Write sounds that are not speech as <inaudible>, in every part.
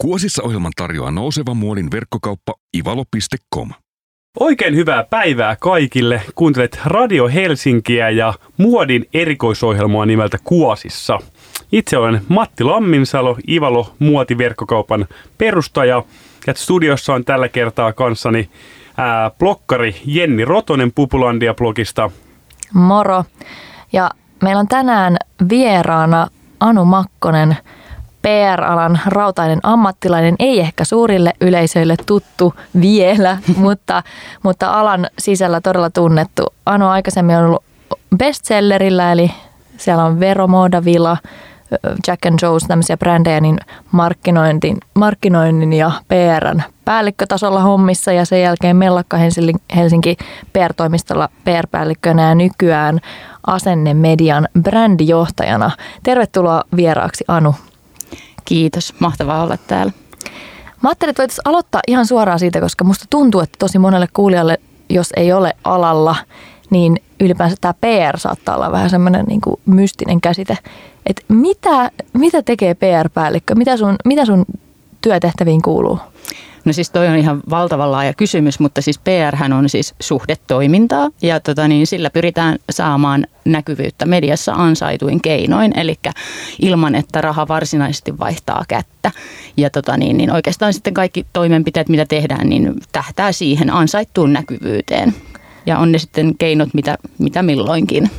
Kuosissa ohjelman tarjoaa nouseva muodin verkkokauppa ivalo.com. Oikein hyvää päivää kaikille. Kuuntelet Radio Helsinkiä ja muodin erikoisohjelmaa nimeltä Kuosissa. Itse olen Matti Lamminsalo, Ivalo muotiverkkokaupan perustaja. Ja studiossa on tällä kertaa kanssani ää, blokkari Jenni Rotonen Pupulandia-blogista. Moro. Ja meillä on tänään vieraana Anu Makkonen – PR-alan rautainen ammattilainen, ei ehkä suurille yleisöille tuttu vielä, <laughs> mutta, mutta alan sisällä todella tunnettu. Anu aikaisemmin on ollut bestsellerillä, eli siellä on Vero Modavilla, Jack and Joe's, tämmöisiä brändejä, niin markkinointin, markkinoinnin ja PRn päällikkötasolla hommissa ja sen jälkeen Mellakka Helsinki PR-toimistolla PR-päällikkönä ja nykyään Asenne Median brändijohtajana. Tervetuloa vieraaksi Anu. Kiitos, mahtavaa olla täällä. Mä ajattelin, että voitaisiin aloittaa ihan suoraan siitä, koska musta tuntuu, että tosi monelle kuulijalle, jos ei ole alalla, niin ylipäänsä tämä PR saattaa olla vähän semmoinen niin mystinen käsite. Että mitä, mitä tekee PR-päällikkö? Mitä sun, mitä sun työtehtäviin kuuluu? No siis toi on ihan valtavan laaja kysymys, mutta siis PR on siis suhdetoimintaa ja tota niin, sillä pyritään saamaan näkyvyyttä mediassa ansaituin keinoin, eli ilman, että raha varsinaisesti vaihtaa kättä. Ja tota niin, niin oikeastaan sitten kaikki toimenpiteet, mitä tehdään, niin tähtää siihen ansaittuun näkyvyyteen. Ja on ne sitten keinot, mitä, mitä milloinkin.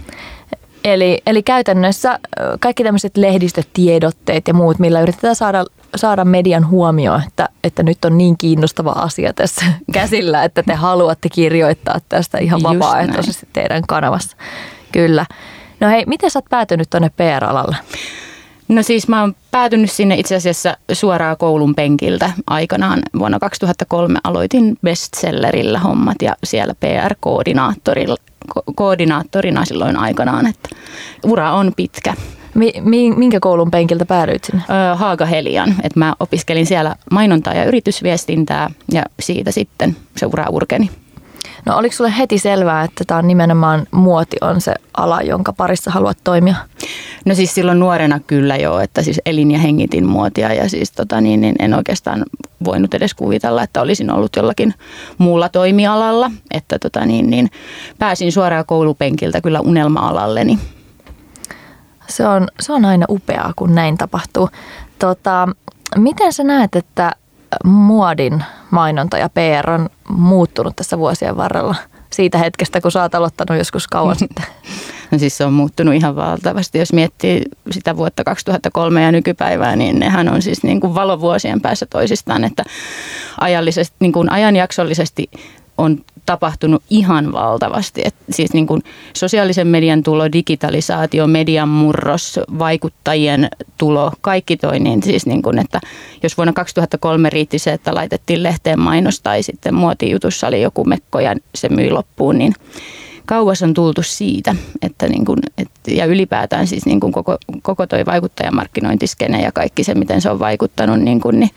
Eli, eli käytännössä kaikki tämmöiset lehdistötiedotteet ja muut, millä yritetään saada saada median huomioon, että, että nyt on niin kiinnostava asia tässä <laughs> käsillä, että te haluatte kirjoittaa tästä ihan vapaaehtoisesti teidän kanavassa. Kyllä. No hei, miten sä oot päätynyt tuonne PR-alalle? No siis mä oon päätynyt sinne itse asiassa suoraan koulun penkiltä aikanaan. Vuonna 2003 aloitin bestsellerillä hommat ja siellä PR-koordinaattorilla koordinaattorina silloin aikanaan, että ura on pitkä. Mi- minkä koulun penkiltä päädyit sinne? Öö, Haaga Helian. Et mä opiskelin siellä mainontaa ja yritysviestintää ja siitä sitten se ura urkeni. No oliko sulle heti selvää, että tämä on nimenomaan muoti on se ala, jonka parissa haluat toimia? No siis silloin nuorena kyllä jo, että siis elin ja hengitin muotia ja siis tota niin, niin en oikeastaan voinut edes kuvitella, että olisin ollut jollakin muulla toimialalla. Että tota niin, niin pääsin suoraan koulupenkiltä kyllä unelma-alalleni. Se on, se on aina upeaa, kun näin tapahtuu. Tota, miten sä näet, että muodin mainonta ja PR on muuttunut tässä vuosien varrella siitä hetkestä, kun sä oot aloittanut joskus kauan <laughs> sitten? No siis se on muuttunut ihan valtavasti. Jos miettii sitä vuotta 2003 ja nykypäivää, niin nehän on siis niin kuin valovuosien päässä toisistaan, että ajallisesti, niin kuin ajanjaksollisesti on tapahtunut ihan valtavasti. Et siis niin kuin sosiaalisen median tulo, digitalisaatio, median murros, vaikuttajien tulo, kaikki toi, niin siis niin kuin, että jos vuonna 2003 riitti se, että laitettiin lehteen mainos tai sitten muotijutussa oli joku mekko ja se myi loppuun, niin kauas on tultu siitä, että niin kuin, et, ja ylipäätään siis niin kuin koko, koko toi vaikuttajamarkkinointiskene ja kaikki se, miten se on vaikuttanut, niin kuin, niin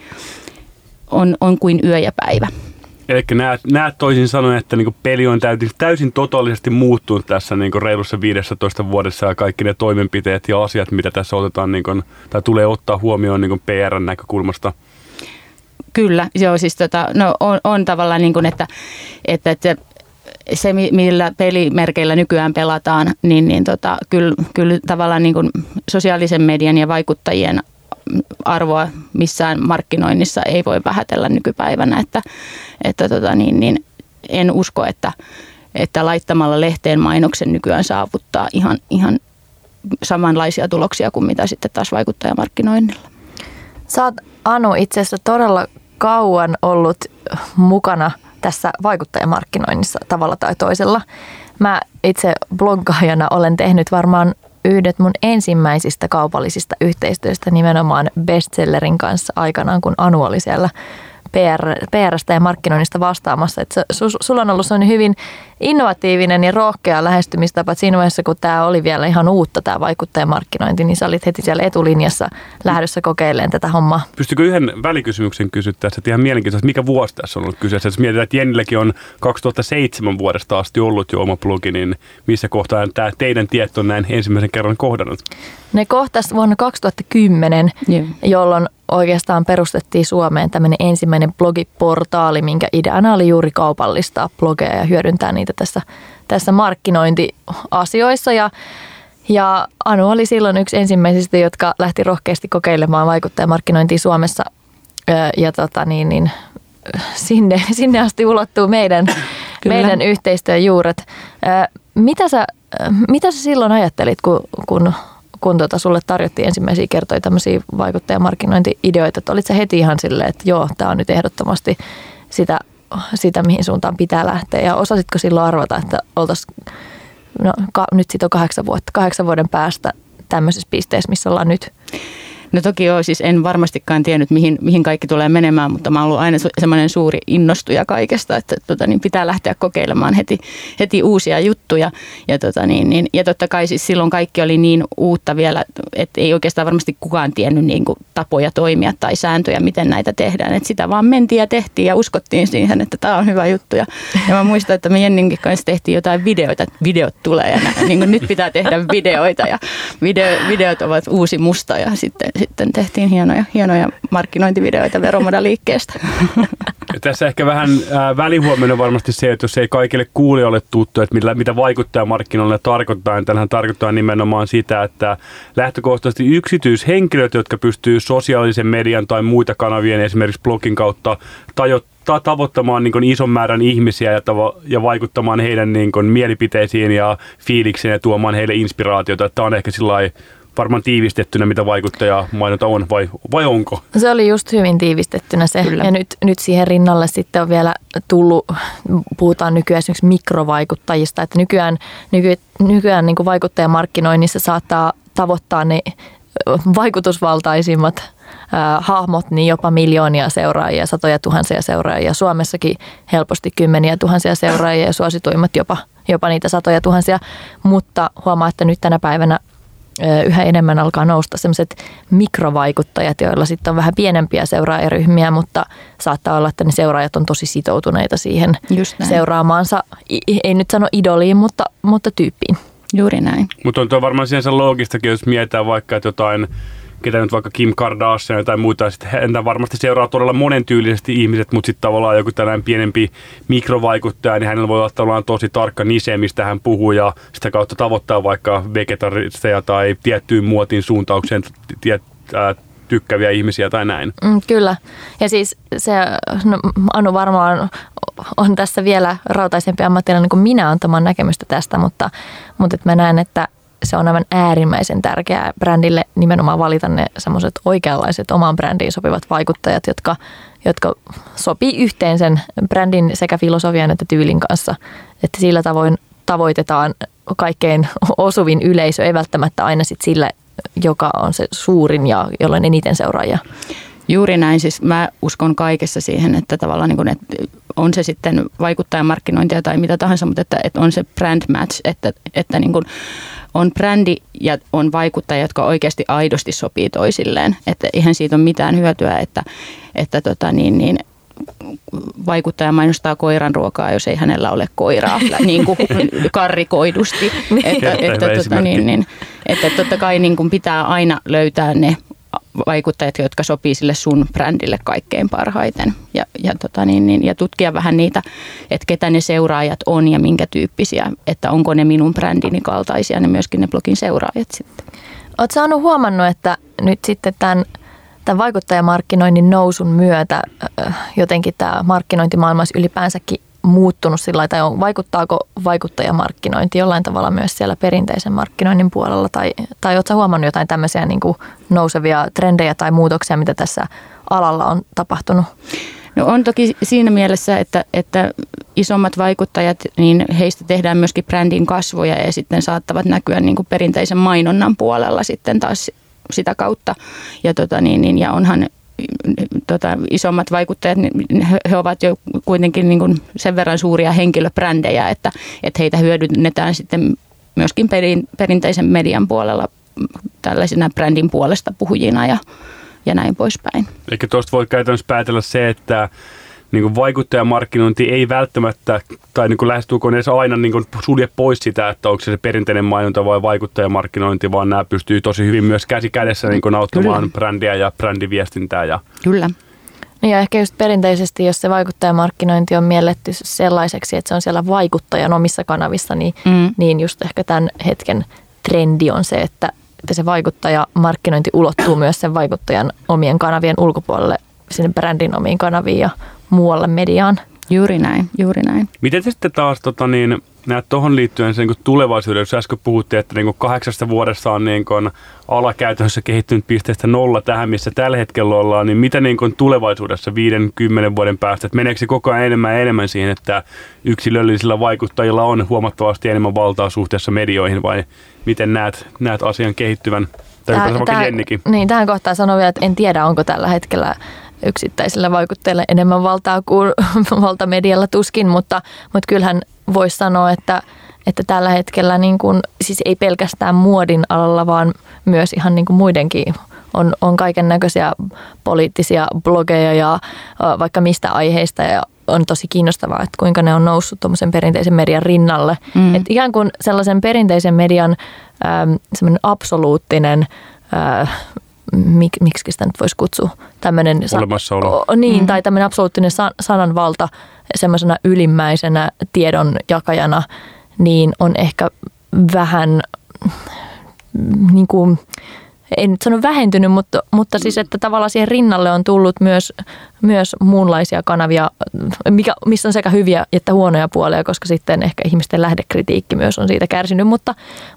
on, on kuin yö ja päivä. Eli näet, näet toisin sanoen, että niin peli on täysin, täysin totaalisesti muuttunut tässä niin reilussa 15 vuodessa ja kaikki ne toimenpiteet ja asiat, mitä tässä otetaan niin kuin, tai tulee ottaa huomioon niin PR-näkökulmasta. Kyllä, joo, siis tota, no on, on tavallaan niin kuin, että, että, että se, millä pelimerkeillä nykyään pelataan, niin, niin tota, kyllä, kyllä tavallaan niin kuin sosiaalisen median ja vaikuttajien arvoa missään markkinoinnissa ei voi vähätellä nykypäivänä, että, että tota niin, niin en usko, että, että laittamalla lehteen mainoksen nykyään saavuttaa ihan, ihan samanlaisia tuloksia kuin mitä sitten taas vaikuttajamarkkinoinnilla. Oot Anu itse asiassa todella kauan ollut mukana tässä vaikuttajamarkkinoinnissa tavalla tai toisella. Mä itse bloggaajana olen tehnyt varmaan yhdet mun ensimmäisistä kaupallisista yhteistyöstä nimenomaan bestsellerin kanssa aikanaan, kun Anu oli siellä PR, PRstä ja markkinoinnista vastaamassa. Että su, sulla on ollut sellainen hyvin innovatiivinen ja rohkea lähestymistapa. Siinä vaiheessa, kun tämä oli vielä ihan uutta, tämä vaikuttajamarkkinointi, niin sä olit heti siellä etulinjassa lähdössä kokeilemaan tätä hommaa. Pystykö yhden välikysymyksen kysyä tässä? Ihan mielenkiintoista, mikä vuosi tässä on ollut kyseessä? Jos mietitään, että Jennilläkin on 2007 vuodesta asti ollut jo oma blogi, niin missä kohtaa tämä teidän tieto on näin ensimmäisen kerran kohdannut? Ne kohtas vuonna 2010, yeah. jolloin oikeastaan perustettiin Suomeen tämmöinen ensimmäinen blogiportaali, minkä ideana oli juuri kaupallistaa blogeja ja hyödyntää niitä tässä, tässä markkinointiasioissa. Ja, ja Anu oli silloin yksi ensimmäisistä, jotka lähti rohkeasti kokeilemaan vaikuttajamarkkinointia Suomessa. Ja tota niin, niin, sinne, sinne asti ulottuu meidän, meidän yhteistyön juuret. Mitä sä, mitä sä silloin ajattelit, kun, kun kun sulle tarjottiin ensimmäisiä kertoja tämmöisiä vaikuttajamarkkinointi-ideoita, että olit sä heti ihan silleen, että joo, tämä on nyt ehdottomasti sitä, sitä, mihin suuntaan pitää lähteä. Ja osasitko silloin arvata, että oltaisiin, no ka, nyt siitä on kahdeksan vuotta, kahdeksan vuoden päästä tämmöisessä pisteessä, missä ollaan nyt? No toki joo, siis en varmastikaan tiennyt, mihin, mihin kaikki tulee menemään, mutta mä oon ollut aina semmoinen suuri innostuja kaikesta, että tota, niin pitää lähteä kokeilemaan heti, heti uusia juttuja. Ja, tota, niin, niin, ja totta kai siis silloin kaikki oli niin uutta vielä, että ei oikeastaan varmasti kukaan tiennyt niin kuin tapoja toimia tai sääntöjä, miten näitä tehdään. Että sitä vaan mentiin ja tehtiin ja uskottiin siihen, että tämä on hyvä juttu. Ja, ja mä muistan, että me Jenninkin kanssa tehtiin jotain videoita, että videot tulee ja niin kuin nyt pitää tehdä videoita ja video, videot ovat uusi musta ja sitten sitten tehtiin hienoja, hienoja markkinointivideoita veromodaliikkeestä. Tässä ehkä vähän äh, välihuomioon varmasti se, että jos ei kaikille kuulijoille tuttu, että millä, mitä vaikuttaa markkinoille tarkoittaa, niin tämähän tarkoittaa nimenomaan sitä, että lähtökohtaisesti yksityishenkilöt, jotka pystyy sosiaalisen median tai muita kanavien, esimerkiksi blogin kautta tajottaa tavoittamaan niin ison määrän ihmisiä ja, tavo- ja vaikuttamaan heidän niin mielipiteisiin ja fiiliksiin ja tuomaan heille inspiraatiota. Tämä on ehkä varmaan tiivistettynä, mitä vaikuttaja mainonta on, vai, vai onko? Se oli just hyvin tiivistettynä se. Kyllä. Ja nyt, nyt siihen rinnalle sitten on vielä tullut, puhutaan nykyään esimerkiksi mikrovaikuttajista, että nykyään, nyky, nykyään niin kuin vaikuttajamarkkinoinnissa saattaa tavoittaa ne vaikutusvaltaisimmat äh, hahmot, niin jopa miljoonia seuraajia, satoja tuhansia seuraajia. Suomessakin helposti kymmeniä tuhansia seuraajia ja suosituimmat jopa, jopa niitä satoja tuhansia. Mutta huomaa, että nyt tänä päivänä yhä enemmän alkaa nousta sellaiset mikrovaikuttajat, joilla sitten on vähän pienempiä seuraajaryhmiä, mutta saattaa olla, että ne seuraajat on tosi sitoutuneita siihen seuraamaansa, ei nyt sano idoliin, mutta, mutta tyyppiin. Juuri näin. Mutta on tuo varmaan sinänsä loogistakin, jos mietitään vaikka, että jotain ketä nyt vaikka Kim Kardashian tai muita, sitten häntä varmasti seuraa todella monentyylisesti ihmiset, mutta sitten tavallaan joku tällainen pienempi mikrovaikuttaja, niin hänellä voi olla tavallaan tosi tarkka nise, mistä hän puhuu ja sitä kautta tavoittaa vaikka vegetaristeja tai tiettyyn muotin suuntaukseen tiet, tykkäviä ihmisiä tai näin. Mm, kyllä. Ja siis se, no, Anu varmaan on tässä vielä rautaisempi ammattilainen kuin minä antamaan näkemystä tästä, mutta, mutta mä näen, että se on aivan äärimmäisen tärkeää brändille nimenomaan valita ne semmoiset oikeanlaiset omaan brändiin sopivat vaikuttajat, jotka, jotka sopii yhteen sen brändin sekä filosofian että tyylin kanssa. Että sillä tavoin tavoitetaan kaikkein osuvin yleisö, ei välttämättä aina sit sille, joka on se suurin ja jolla on eniten seuraajia. Juuri näin, siis mä uskon kaikessa siihen, että tavallaan niin kuin, että on se sitten vaikuttajamarkkinointia tai mitä tahansa, mutta että, että on se brand match, että, että niin kuin on brändi ja on vaikuttaja, jotka oikeasti aidosti sopii toisilleen. Että eihän siitä ole mitään hyötyä, että, että tota niin, niin, vaikuttaja mainostaa koiran ruokaa, jos ei hänellä ole koiraa <laughs> niin kuin karrikoidusti. että, että, tota, niin, niin, että totta kai niin kuin pitää aina löytää ne vaikuttajat, jotka sopii sille sun brändille kaikkein parhaiten. Ja, ja, tota niin, niin, ja tutkia vähän niitä, että ketä ne seuraajat on ja minkä tyyppisiä, että onko ne minun brändini kaltaisia, ne myöskin ne blogin seuraajat sitten. Oletko saanut huomannut, että nyt sitten tämän, tämän vaikuttajamarkkinoinnin nousun myötä jotenkin tämä markkinointimaailma ylipäänsäkin muuttunut sillä tai on, vaikuttaako vaikuttajamarkkinointi jollain tavalla myös siellä perinteisen markkinoinnin puolella tai, tai oletko huomannut jotain tämmöisiä niin kuin nousevia trendejä tai muutoksia, mitä tässä alalla on tapahtunut? No on toki siinä mielessä, että, että isommat vaikuttajat, niin heistä tehdään myöskin brändin kasvoja ja sitten saattavat näkyä niin kuin perinteisen mainonnan puolella sitten taas sitä kautta. Ja, tota niin, niin, ja onhan tota, isommat vaikuttajat, niin he ovat jo kuitenkin niin kuin sen verran suuria henkilöbrändejä, että, että heitä hyödynnetään sitten myöskin perin, perinteisen median puolella tällaisina brändin puolesta puhujina ja, ja näin poispäin. Eli tuosta voi käytännössä päätellä se, että niin kuin vaikuttajamarkkinointi ei välttämättä, tai niin kuin lähestulkoon edes aina niin kuin sulje pois sitä, että onko se, se perinteinen mainonta vai vaikuttajamarkkinointi, vaan nämä pystyy tosi hyvin myös käsi kädessä niin kuin auttamaan Kyllä. brändiä ja brändiviestintää. Ja... Kyllä. Niin ja ehkä just perinteisesti, jos se vaikuttajamarkkinointi on mielletty sellaiseksi, että se on siellä vaikuttajan omissa kanavissa, niin, mm. niin just ehkä tämän hetken trendi on se, että, että se vaikuttajamarkkinointi ulottuu myös sen vaikuttajan omien kanavien ulkopuolelle sinne brändin omiin kanaviin ja muualle mediaan. Juuri näin, juuri näin. Miten te sitten taas tota, niin, näet tuohon liittyen sen tulevaisuudessa, äsken puhuttiin, että niin kuin kahdeksasta vuodessa on niin kuin ala käytännössä kehittynyt pisteestä nolla tähän, missä tällä hetkellä ollaan, niin mitä niin kuin tulevaisuudessa viiden, kymmenen vuoden päästä, että meneekö se koko ajan enemmän ja enemmän siihen, että yksilöllisillä vaikuttajilla on huomattavasti enemmän valtaa suhteessa medioihin vai miten näet, näet asian kehittyvän? Tai tähän, tähän, niin, tähän kohtaan sanon vielä, että en tiedä, onko tällä hetkellä yksittäisillä vaikutteilla enemmän valtaa kuin <laughs> valtamedialla tuskin, mutta, mutta kyllähän voisi sanoa, että, että tällä hetkellä niin kuin, siis ei pelkästään muodin alalla, vaan myös ihan niin kuin muidenkin on, on kaiken näköisiä poliittisia blogeja ja vaikka mistä aiheista ja on tosi kiinnostavaa, että kuinka ne on noussut tuommoisen perinteisen median rinnalle. Mm. Et ikään kuin sellaisen perinteisen median ähm, absoluuttinen äh, mik, miksi sitä nyt voisi kutsua, tämmöinen Olemassaolo. Sa- niin, mm. tai tämmöinen absoluuttinen sa- sananvalta semmoisena ylimmäisenä tiedon jakajana, niin on ehkä vähän niin kuin, en nyt sano vähentynyt, mutta, mutta siis, että tavallaan siihen rinnalle on tullut myös, myös muunlaisia kanavia, mikä, missä on sekä hyviä että huonoja puolia, koska sitten ehkä ihmisten lähdekritiikki myös on siitä kärsinyt, mutta,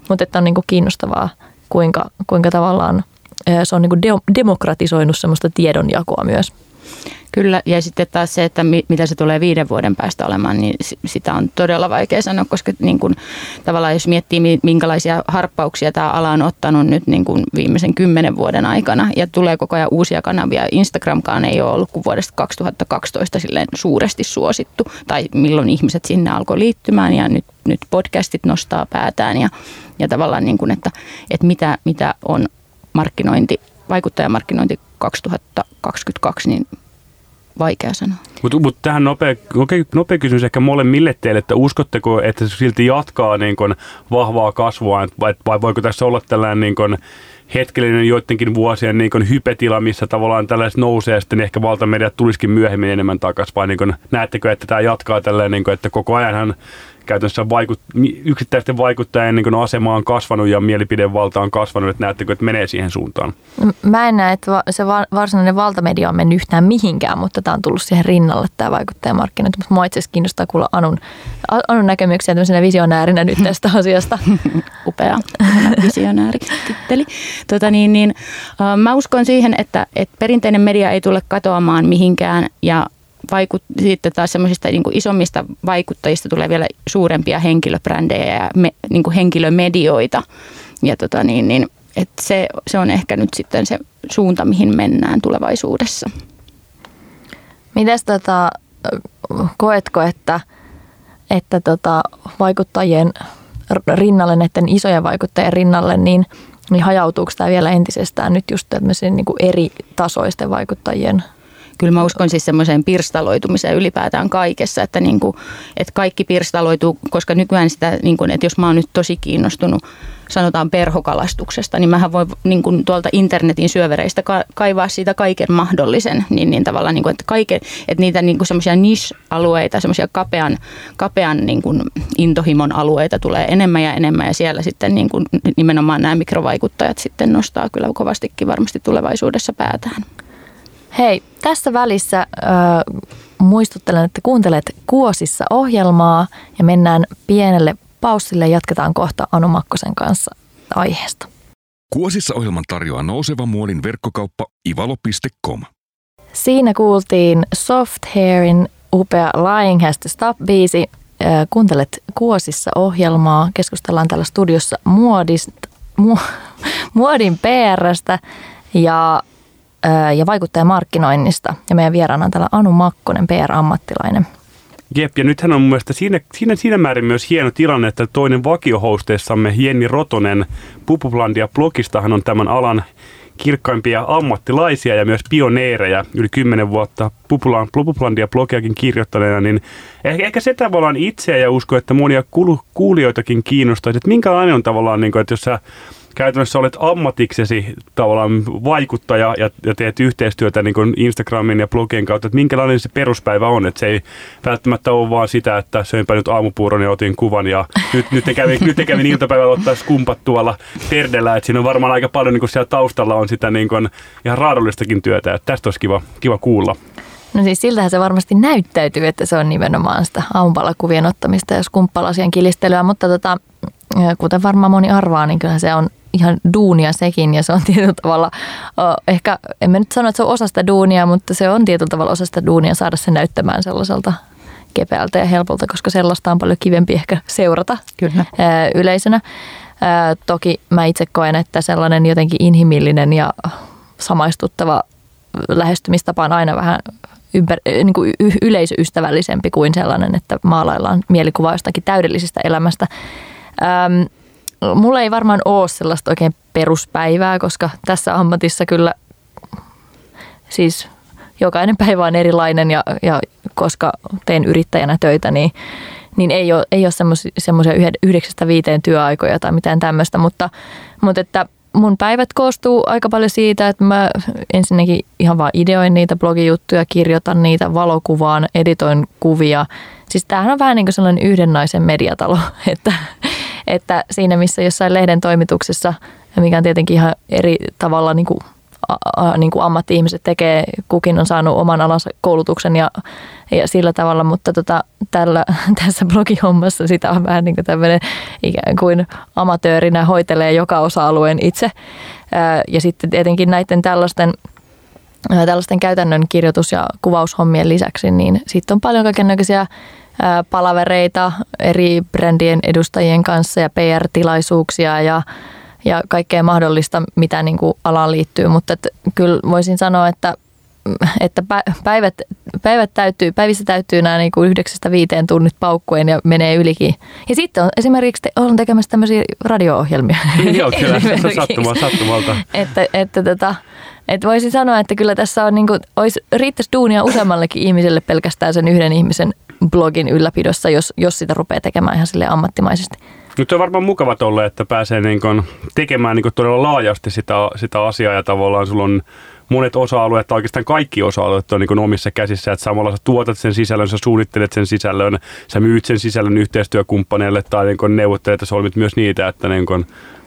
mutta että on niin kuin kiinnostavaa, kuinka, kuinka tavallaan se on niin kuin de- demokratisoinut semmoista tiedonjakoa myös. Kyllä, ja sitten taas se, että mi- mitä se tulee viiden vuoden päästä olemaan, niin sitä on todella vaikea sanoa, koska niin kuin, tavallaan jos miettii, minkälaisia harppauksia tämä ala on ottanut nyt niin kuin viimeisen kymmenen vuoden aikana, ja tulee koko ajan uusia kanavia. Instagramkaan ei ole ollut kuin vuodesta 2012 silleen suuresti suosittu, tai milloin ihmiset sinne alkoi liittymään, ja nyt, nyt podcastit nostaa päätään, ja, ja tavallaan niin kuin, että, että mitä, mitä on markkinointi, vaikuttajamarkkinointi 2022, niin vaikea sanoa. Mutta mut tähän nopea, nopea, kysymys ehkä molemmille teille, että uskotteko, että se silti jatkaa niin kun vahvaa kasvua, vai, vai voiko tässä olla tällainen niin kun hetkellinen joidenkin vuosien niin hypetila, missä tavallaan tällaiset nousee ja sitten ehkä valtamediat tulisikin myöhemmin enemmän takaisin, vai niin kun, näettekö, että tämä jatkaa tällainen, niin kun, että koko ajanhan käytännössä vaikut, yksittäisten vaikuttajien niin asema on kasvanut ja mielipidevalta on kasvanut, että näettekö, että menee siihen suuntaan? Mä en näe, että se varsinainen valtamedia on mennyt yhtään mihinkään, mutta tämä on tullut siihen rinnalle tämä vaikuttajamarkkinointi. Mutta mua itse asiassa kiinnostaa kuulla Anun, Anun näkemyksiä tämmöisenä visionäärinä nyt tästä <laughs> asiasta. Upea visionääri-titteli. Tota niin, niin, mä uskon siihen, että, että perinteinen media ei tule katoamaan mihinkään ja vaikut, sitten taas semmoisista niin isommista vaikuttajista tulee vielä suurempia henkilöbrändejä ja me, niin kuin henkilömedioita. Ja tota niin, niin, et se, se on ehkä nyt sitten se suunta, mihin mennään tulevaisuudessa. Mites tota, koetko, että, että tota, vaikuttajien rinnalle, näiden isojen vaikuttajien rinnalle, niin, niin hajautuuko tämä vielä entisestään nyt just tämmöisen niin eri tasoisten vaikuttajien kyllä mä uskon siis semmoiseen pirstaloitumiseen ylipäätään kaikessa, että, niin kuin, että kaikki pirstaloituu, koska nykyään sitä, niin kuin, että jos mä oon nyt tosi kiinnostunut sanotaan perhokalastuksesta, niin mähän voi niin kuin tuolta internetin syövereistä ka- kaivaa siitä kaiken mahdollisen, niin, niin tavallaan, niin kuin, että, kaiken, että niitä niin kuin semmoisia niche-alueita, semmoisia kapean, kapean niin kuin intohimon alueita tulee enemmän ja enemmän, ja siellä sitten niin kuin nimenomaan nämä mikrovaikuttajat sitten nostaa kyllä kovastikin varmasti tulevaisuudessa päätään. Hei, tässä välissä äh, muistuttelen, että kuuntelet Kuosissa ohjelmaa ja mennään pienelle paussille. Jatketaan kohta Anu Makkosen kanssa aiheesta. Kuosissa ohjelman tarjoaa nouseva muodin verkkokauppa ivalo.com. Siinä kuultiin Soft Hairin upea Lying Has to Stop-biisi. Kuuntelet Kuosissa ohjelmaa. Keskustellaan täällä studiossa muodista, mu, <laughs> muodin PRstä ja ja vaikuttajamarkkinoinnista. Ja meidän vieraana on täällä Anu Makkonen, PR-ammattilainen. Jep, ja nythän on mun mielestä siinä, siinä, siinä määrin myös hieno tilanne, että toinen vakiohosteissamme Jenni Rotonen Pupuplandia blogistahan on tämän alan kirkkaimpia ammattilaisia ja myös pioneereja yli kymmenen vuotta Puplandia blogiakin kirjoittaneena, niin ehkä, ehkä se tavallaan itseä ja usko, että monia kuulijoitakin kiinnostaisi, että minkälainen on tavallaan, niin kuin, että jos sä käytännössä olet ammatiksesi tavallaan vaikuttaja ja, ja teet yhteistyötä niin kuin Instagramin ja blogien kautta, että minkälainen se peruspäivä on, että se ei välttämättä ole vaan sitä, että söinpä nyt aamupuuron ja otin kuvan ja nyt, nyt, kävin, nyt kävin iltapäivällä ottaa skumpat tuolla Terdellä, että siinä on varmaan aika paljon niin kuin siellä taustalla on sitä niin kuin ihan raadollistakin työtä, että tästä olisi kiva, kiva kuulla. No siis siltähän se varmasti näyttäytyy, että se on nimenomaan sitä aamupalakuvien ottamista ja skumppalasien kilistelyä, mutta tota, kuten varmaan moni arvaa, niin kyllä se on ihan duunia sekin ja se on <laughs> tietyllä tavalla, ehkä en mä nyt sano, että se on osa sitä duunia, mutta se on tietyllä tavalla osa sitä duunia saada se näyttämään sellaiselta kepeältä ja helpolta, koska sellaista on paljon kivempi ehkä seurata Kyllä. yleisönä. Toki mä itse koen, että sellainen jotenkin inhimillinen ja samaistuttava lähestymistapa on aina vähän ympär, niin kuin yleisöystävällisempi kuin sellainen, että maalaillaan mielikuva jostakin täydellisestä elämästä. Ähm, mulla ei varmaan ole sellaista oikein peruspäivää, koska tässä ammatissa kyllä siis jokainen päivä on erilainen ja, ja koska teen yrittäjänä töitä, niin, niin ei ole, ei ole semmoisia yhdeksästä viiteen työaikoja tai mitään tämmöistä, mutta, mutta että mun päivät koostuu aika paljon siitä, että mä ensinnäkin ihan vaan ideoin niitä blogijuttuja, kirjoitan niitä, valokuvaan, editoin kuvia. Siis tämähän on vähän niin kuin sellainen yhden naisen mediatalo, <laughs> että, että siinä missä jossain lehden toimituksessa, mikä on tietenkin ihan eri tavalla niin kuin, a, a, niin kuin ammatti-ihmiset tekee, kukin on saanut oman alansa koulutuksen ja, ja sillä tavalla, mutta tota, tällä, <laughs> tässä blogihommassa sitä on vähän niin kuin tämmöinen ikään kuin amatöörinä hoitelee joka osa-alueen itse. Ja sitten tietenkin näiden tällaisten tällaisten käytännön kirjoitus- ja kuvaushommien lisäksi, niin sitten on paljon kaikenlaisia palavereita eri brändien edustajien kanssa ja PR-tilaisuuksia ja, ja kaikkea mahdollista, mitä niin kuin alaan liittyy. Mutta et, kyllä voisin sanoa, että, että päivät, päivät täytyy, päivissä täytyy nämä niin kuin yhdeksästä viiteen tunnit paukkuen ja menee ylikin. Ja sitten on esimerkiksi te, olen tekemässä tämmöisiä radio-ohjelmia. Joo, kyllä, <laughs> sattumalta. sattumalta. että, että tota, et voisin sanoa, että kyllä tässä on, niin kuin, olisi, riittäisi duunia useammallekin ihmiselle pelkästään sen yhden ihmisen blogin ylläpidossa, jos, jos sitä rupeaa tekemään ihan sille ammattimaisesti. Nyt on varmaan mukava tolle, että pääsee niin kuin tekemään niin todella laajasti sitä, sitä asiaa ja tavallaan sulla on monet osa-alueet, tai oikeastaan kaikki osa-alueet on niin omissa käsissä, että samalla sä tuotat sen sisällön, sä suunnittelet sen sisällön, sä myyt sen sisällön yhteistyökumppaneille tai niin neuvottelet ja solmit myös niitä, että niin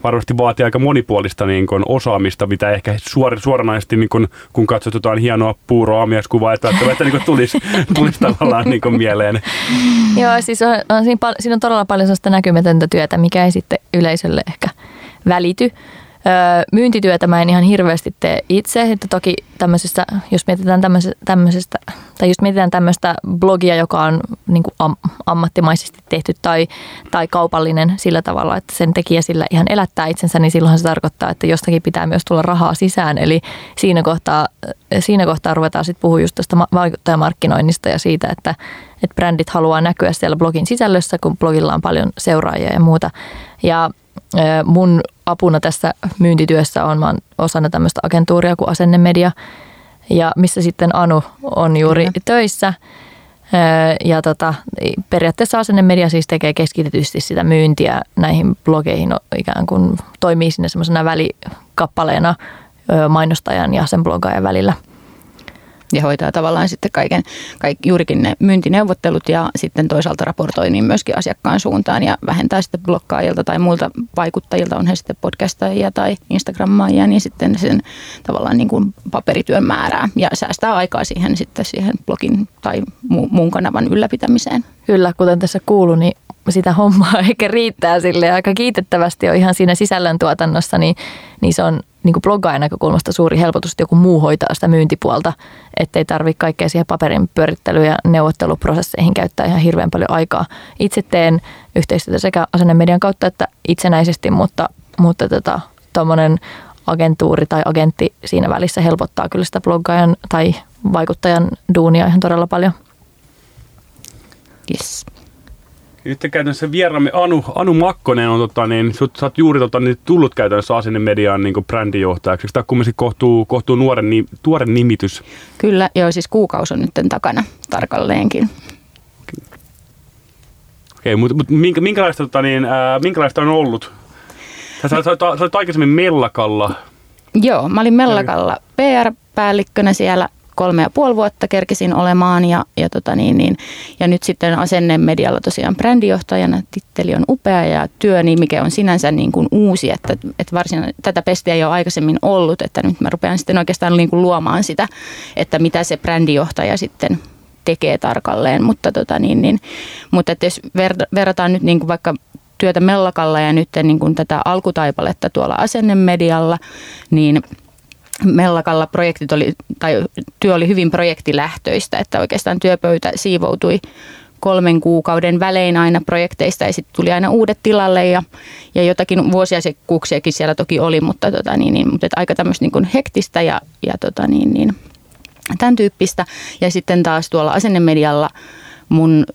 varmasti vaatii aika monipuolista niin kuin osaamista, mitä ehkä suor, suoranaisesti, niin kuin, kun katsot jotain hienoa puuroa amieskuvaa, että, että niin tulisi, <laughs> tulisi tavallaan niin kuin mieleen. Joo, siis on, on siinä, pal- siinä on todella paljon sellaista näkymätöntä työtä, mikä ei sitten yleisölle ehkä välity myyntityötä mä en ihan hirveästi tee itse, että toki tämmöisestä, jos mietitään tämmöisestä, tai jos mietitään tämmöistä blogia, joka on niin kuin am, ammattimaisesti tehty tai, tai kaupallinen sillä tavalla, että sen tekijä sillä ihan elättää itsensä, niin silloin se tarkoittaa, että jostakin pitää myös tulla rahaa sisään. Eli siinä kohtaa, siinä kohtaa ruvetaan sitten puhua just tästä vaikuttajamarkkinoinnista ja siitä, että, että brändit haluaa näkyä siellä blogin sisällössä, kun blogilla on paljon seuraajia ja muuta. Ja mun apuna tässä myyntityössä on, mä osana tämmöistä agentuuria kuin Asennemedia, ja missä sitten Anu on juuri Kyllä. töissä. Ja tota, periaatteessa Asennemedia siis tekee keskitetysti sitä myyntiä näihin blogeihin, ikään kuin toimii sinne semmoisena välikappaleena mainostajan ja sen blogaajan välillä – ja hoitaa tavallaan sitten kaiken, kaik, juurikin ne myyntineuvottelut ja sitten toisaalta raportoi niin myöskin asiakkaan suuntaan ja vähentää sitten blokkaajilta tai muilta vaikuttajilta, on he sitten podcastajia tai Instagrammaajia, niin sitten sen tavallaan niin kuin paperityön määrää ja säästää aikaa siihen sitten siihen blogin tai muun kanavan ylläpitämiseen. Kyllä, kuten tässä kuuluu, niin sitä hommaa <laughs> eikä riittää sille aika kiitettävästi on ihan siinä sisällöntuotannossa, niin, niin se on niin kuin bloggaajan näkökulmasta suuri helpotus, että joku muu hoitaa sitä myyntipuolta, ettei tarvitse kaikkea siihen paperin pyörittely- ja neuvotteluprosesseihin käyttää ihan hirveän paljon aikaa. Itse teen yhteistyötä sekä asennemedian kautta että itsenäisesti, mutta, mutta tota, agentuuri tai agentti siinä välissä helpottaa kyllä sitä bloggaajan tai vaikuttajan duunia ihan todella paljon. Yes. Nyt käytännössä vieraamme Anu, Anu Makkonen on, tota, niin, sut, sä oot juuri tota, niin, tullut käytännössä asennemediaan niin brändijohtajaksi. Tämä kumminkin kohtuu, kohtuu nuoren, ni, tuore nimitys? Kyllä, joo, siis kuukausi on nyt takana tarkalleenkin. Okei, mutta mut, minkä, minkälaista, tota, niin, ää, minkälaista on ollut? Sä, sä, sä, sä olit aikaisemmin Mellakalla. Joo, mä olin Mellakalla PR-päällikkönä siellä kolme ja puoli vuotta kerkesin olemaan ja, ja, tota niin, niin, ja nyt sitten asennemedialla tosiaan brändijohtajana. Titteli on upea ja työni, mikä on sinänsä niin kuin uusi, että, että varsin, tätä pestiä ei ole aikaisemmin ollut, että nyt mä rupean sitten oikeastaan niin kuin luomaan sitä, että mitä se brändijohtaja sitten tekee tarkalleen, mutta, tota niin, niin, mutta että jos ver- verrataan nyt niin kuin vaikka työtä Mellakalla ja nyt niin kuin tätä alkutaipaletta tuolla asennemedialla, niin – Mellakalla projektit oli, tai työ oli hyvin projektilähtöistä, että oikeastaan työpöytä siivoutui kolmen kuukauden välein aina projekteista ja sitten tuli aina uudet tilalle ja, ja jotakin vuosiasiakkuuksiakin siellä toki oli, mutta, tota, niin, niin, mutta aika tämmöistä niin hektistä ja, ja tota, niin, niin, tämän tyyppistä. Ja sitten taas tuolla asennemedialla mun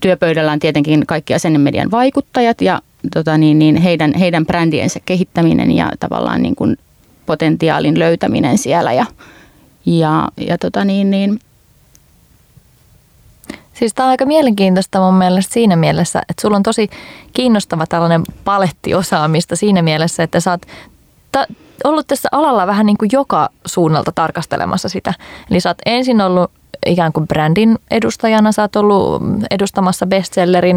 työpöydällä on tietenkin kaikki asennemedian vaikuttajat ja tota, niin, niin heidän, heidän brändiensä kehittäminen ja tavallaan niin kuin potentiaalin löytäminen siellä ja, ja, ja tota niin, niin Siis tämä on aika mielenkiintoista mun mielestä siinä mielessä, että sulla on tosi kiinnostava tällainen palettiosaamista siinä mielessä, että sä oot ta- ollut tässä alalla vähän niin kuin joka suunnalta tarkastelemassa sitä. Eli sä oot ensin ollut ikään kuin brändin edustajana, sä oot ollut edustamassa bestsellerin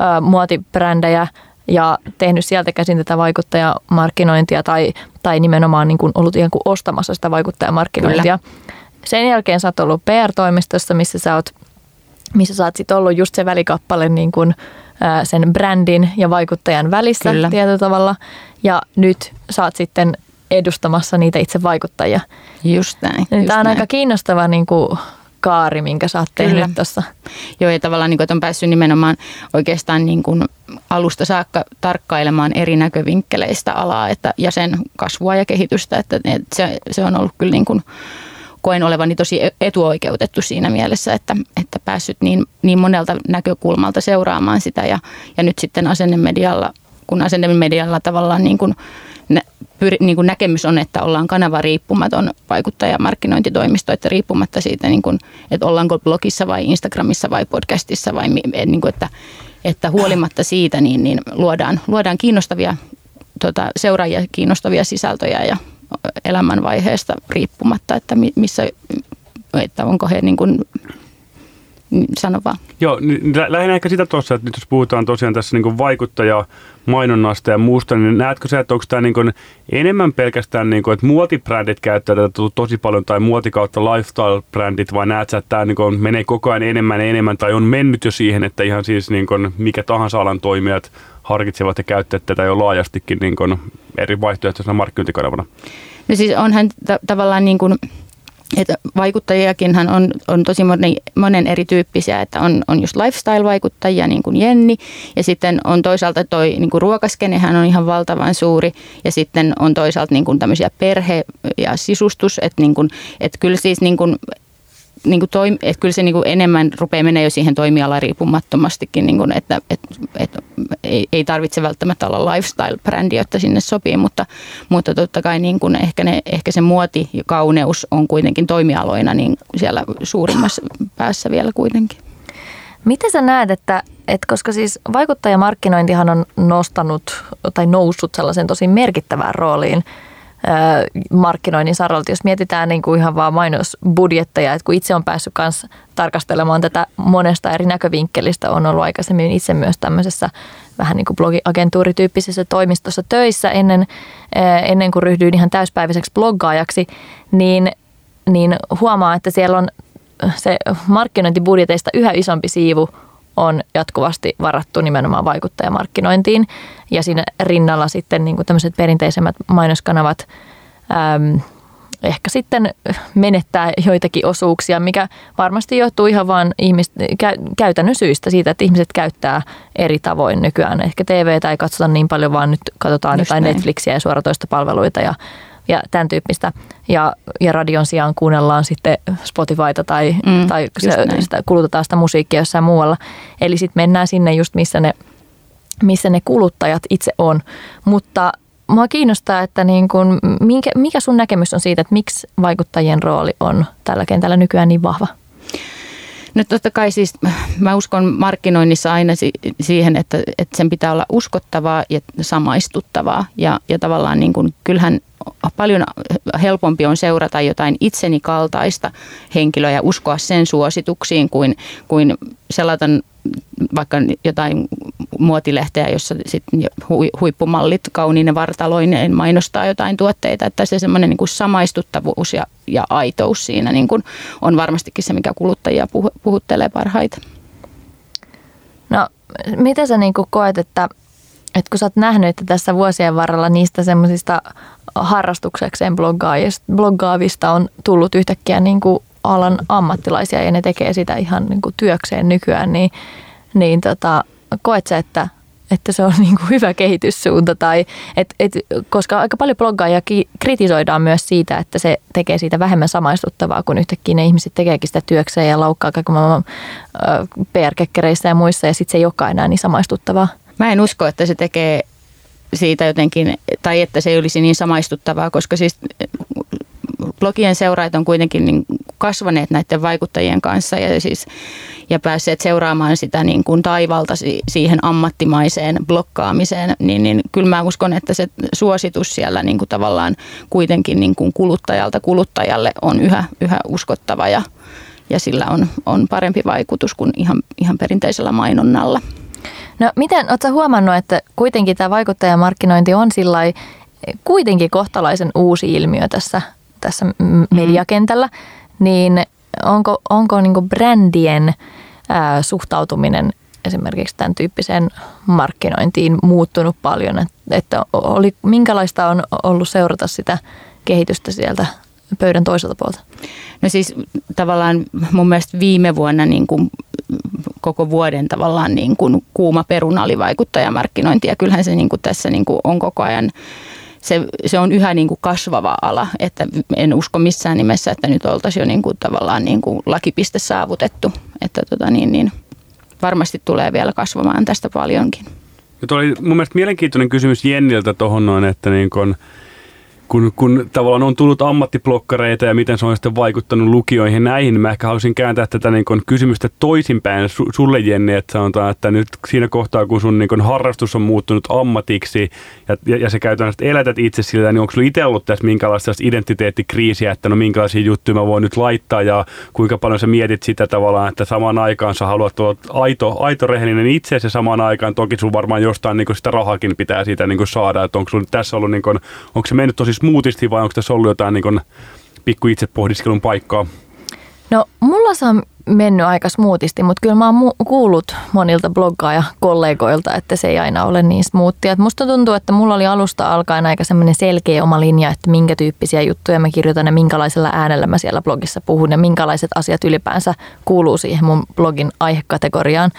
äh, muotibrändejä ja tehnyt sieltä käsin tätä vaikuttajamarkkinointia tai, tai nimenomaan niin kuin ollut ikään kuin ostamassa sitä vaikuttajamarkkinointia. Kyllä. Sen jälkeen sä oot ollut PR-toimistossa, missä sä oot, missä sä oot sit ollut just se välikappale niin kuin, ää, sen brändin ja vaikuttajan välissä Kyllä. tietyllä tavalla. Ja nyt sä oot sitten edustamassa niitä itse vaikuttajia. Just näin. Tämä on näin. aika kiinnostava niin kuin, kaari, minkä sä oot tehnyt tuossa. Joo, ja tavallaan niin kuin, että on päässyt nimenomaan oikeastaan niin kuin alusta saakka tarkkailemaan eri näkövinkkeleistä alaa että, ja sen kasvua ja kehitystä. Että, että se, se on ollut kyllä niin kuin, koen olevani tosi etuoikeutettu siinä mielessä, että, että päässyt niin, niin monelta näkökulmalta seuraamaan sitä ja, ja nyt sitten asennemedialla, kun asennemedialla tavallaan niin kuin pyri, niin kuin näkemys on, että ollaan kanava riippumaton vaikuttaja markkinointitoimisto, että riippumatta siitä, niin kuin, että ollaanko blogissa vai Instagramissa vai podcastissa vai niin kuin, että, että huolimatta siitä niin, niin luodaan, luodaan kiinnostavia tota, seuraajia, kiinnostavia sisältöjä ja elämänvaiheesta riippumatta, että missä, että onko he niin kuin sano vaan. Joo, niin lähinnä ehkä sitä tuossa, että nyt jos puhutaan tosiaan tässä niin vaikuttaja mainonnasta ja muusta, niin näetkö sä, että onko tämä niin enemmän pelkästään, niin kuin, että muotibrändit käyttää tätä tosi paljon tai muoti kautta lifestyle-brändit, vai näet sä, että tämä niin menee koko ajan enemmän ja enemmän tai on mennyt jo siihen, että ihan siis niin kuin, mikä tahansa alan toimijat harkitsevat ja käyttävät tätä jo laajastikin niin kuin, eri vaihtoehtoisena markkinointikanavana? No siis onhan t- tavallaan niin kuin että vaikuttajiakinhan on, on tosi monen, monen erityyppisiä, että on, on just lifestyle-vaikuttajia niin kuin Jenni ja sitten on toisaalta toi niin kuin ruokaskenehän on ihan valtavan suuri ja sitten on toisaalta niin kuin tämmöisiä perhe- ja sisustus, että, niin kuin, kyllä siis niin kuin niin kuin toim, että kyllä se niin kuin enemmän rupeaa menemään jo siihen toimialaan riippumattomastikin, niin kuin, että, että, että ei, ei tarvitse välttämättä olla lifestyle-brändi, jotta sinne sopii, mutta, mutta totta kai niin kuin ehkä, ne, ehkä se muoti ja kauneus on kuitenkin toimialoina niin siellä suurimmassa päässä vielä kuitenkin. Miten sä näet, että, että koska siis vaikuttajamarkkinointihan on nostanut tai noussut sellaisen tosi merkittävään rooliin – markkinoinnin saralta, jos mietitään niin kuin ihan vaan mainosbudjetteja, että kun itse on päässyt myös tarkastelemaan tätä monesta eri näkövinkkelistä, on ollut aikaisemmin itse myös tämmöisessä vähän niin kuin blogiagentuurityyppisessä toimistossa töissä ennen, ennen kuin ryhdyin ihan täyspäiväiseksi bloggaajaksi, niin, niin huomaa, että siellä on se markkinointibudjeteista yhä isompi siivu on jatkuvasti varattu nimenomaan vaikuttajamarkkinointiin. Ja siinä rinnalla sitten niin kuin tämmöiset perinteisemmät mainoskanavat äm, ehkä sitten menettää joitakin osuuksia, mikä varmasti johtuu ihan vain ihmis, kä, käytännön syistä siitä, että ihmiset käyttää eri tavoin nykyään. Ehkä TVtä ei katsota niin paljon, vaan nyt katsotaan Just jotain näin. Netflixiä ja suoratoista palveluita ja tämän tyyppistä. Ja, ja radion sijaan kuunnellaan sitten Spotifyta tai, mm, tai se, sitä, kulutetaan sitä musiikkia jossain muualla. Eli sitten mennään sinne just missä ne, missä ne kuluttajat itse on. Mutta mua kiinnostaa, että niin kun, mikä, mikä sun näkemys on siitä, että miksi vaikuttajien rooli on tällä kentällä nykyään niin vahva? No totta kai siis mä uskon markkinoinnissa aina siihen, että, että sen pitää olla uskottavaa ja samaistuttavaa. Ja, ja tavallaan niin kuin, kyllähän paljon helpompi on seurata jotain itseni kaltaista henkilöä ja uskoa sen suosituksiin kuin, kuin selata vaikka jotain muotilehteä, jossa sitten huippumallit kauniine vartaloineen mainostaa jotain tuotteita, että se semmoinen niin kuin samaistuttavuus ja, ja aitous siinä niin kuin on varmastikin se, mikä kuluttajia puhuttelee parhaiten. No, mitä sä niin kuin koet, että, että kun sä oot nähnyt, että tässä vuosien varrella niistä semmoisista harrastuksekseen bloggaavista on tullut yhtäkkiä niin kuin alan ammattilaisia ja ne tekee sitä ihan niin kuin työkseen nykyään, niin, niin tota, koet sä, että, että se on <laughs> niin kuin hyvä kehityssuunta? Tai, et, et, koska aika paljon bloggaajia kritisoidaan myös siitä, että se tekee siitä vähemmän samaistuttavaa, kun yhtäkkiä ne ihmiset tekeekin sitä työkseen ja laukkaa kaiken maailman PR-kekkereissä ja muissa ja sitten se ei olekaan enää niin samaistuttavaa. Mä en usko, että se tekee siitä jotenkin, tai että se ei olisi niin samaistuttavaa, koska siis blogien seuraajat on kuitenkin niin kasvaneet näiden vaikuttajien kanssa ja, siis, ja päässeet seuraamaan sitä niin kuin taivalta siihen ammattimaiseen blokkaamiseen, niin, niin kyllä mä uskon, että se suositus siellä niin kuin tavallaan kuitenkin niin kuin kuluttajalta kuluttajalle on yhä, yhä uskottava ja, ja sillä on, on parempi vaikutus kuin ihan, ihan perinteisellä mainonnalla. No miten, oletko huomannut, että kuitenkin tämä vaikuttajamarkkinointi on sillä kuitenkin kohtalaisen uusi ilmiö tässä, tässä mediakentällä, niin onko, onko niin brändien ää, suhtautuminen esimerkiksi tämän tyyppiseen markkinointiin muuttunut paljon, että, että oli, minkälaista on ollut seurata sitä kehitystä sieltä pöydän toiselta puolta? No siis tavallaan mun mielestä viime vuonna niin kuin koko vuoden tavallaan niin kuin kuuma peruna oli vaikuttajamarkkinointi ja kyllähän se niin kuin tässä niin kuin on koko ajan se, se on yhä niin kuin kasvava ala, että en usko missään nimessä, että nyt oltaisiin jo niin kuin tavallaan niin kuin lakipiste saavutettu, että tota niin, niin varmasti tulee vielä kasvamaan tästä paljonkin. Ja oli mun mielestä mielenkiintoinen kysymys Jenniltä tuohon noin, että niin kun, kun, kun tavallaan on tullut ammattiblokkareita ja miten se on sitten vaikuttanut lukijoihin näihin, niin mä ehkä haluaisin kääntää tätä niin kun kysymystä toisinpäin su, sulle Jenni, että sanotaan, että nyt siinä kohtaa, kun sun niin kun harrastus on muuttunut ammatiksi ja, ja, ja se käytännössä elätät itse sillä, niin onko sulla itse ollut tässä minkälaista identiteettikriisiä, että no minkälaisia juttuja mä voin nyt laittaa ja kuinka paljon sä mietit sitä tavallaan, että samaan aikaan sä haluat olla aito, aito rehellinen itse ja samaan aikaan toki sulla varmaan jostain niin sitä rahakin pitää siitä niin saada, että onko sulla tässä ollut, niin kun, onko se mennyt tosi smoothisti vai onko tässä ollut jotain niin pikku itse pohdiskelun paikkaa? No mulla se on mennyt aika smoothisti, mutta kyllä mä oon mu- kuullut monilta bloggaaja-kollegoilta, että se ei aina ole niin smoothia. musta tuntuu, että mulla oli alusta alkaen aika semmoinen selkeä oma linja, että minkä tyyppisiä juttuja mä kirjoitan ja minkälaisella äänellä mä siellä blogissa puhun ja minkälaiset asiat ylipäänsä kuuluu siihen mun blogin aihekategoriaan.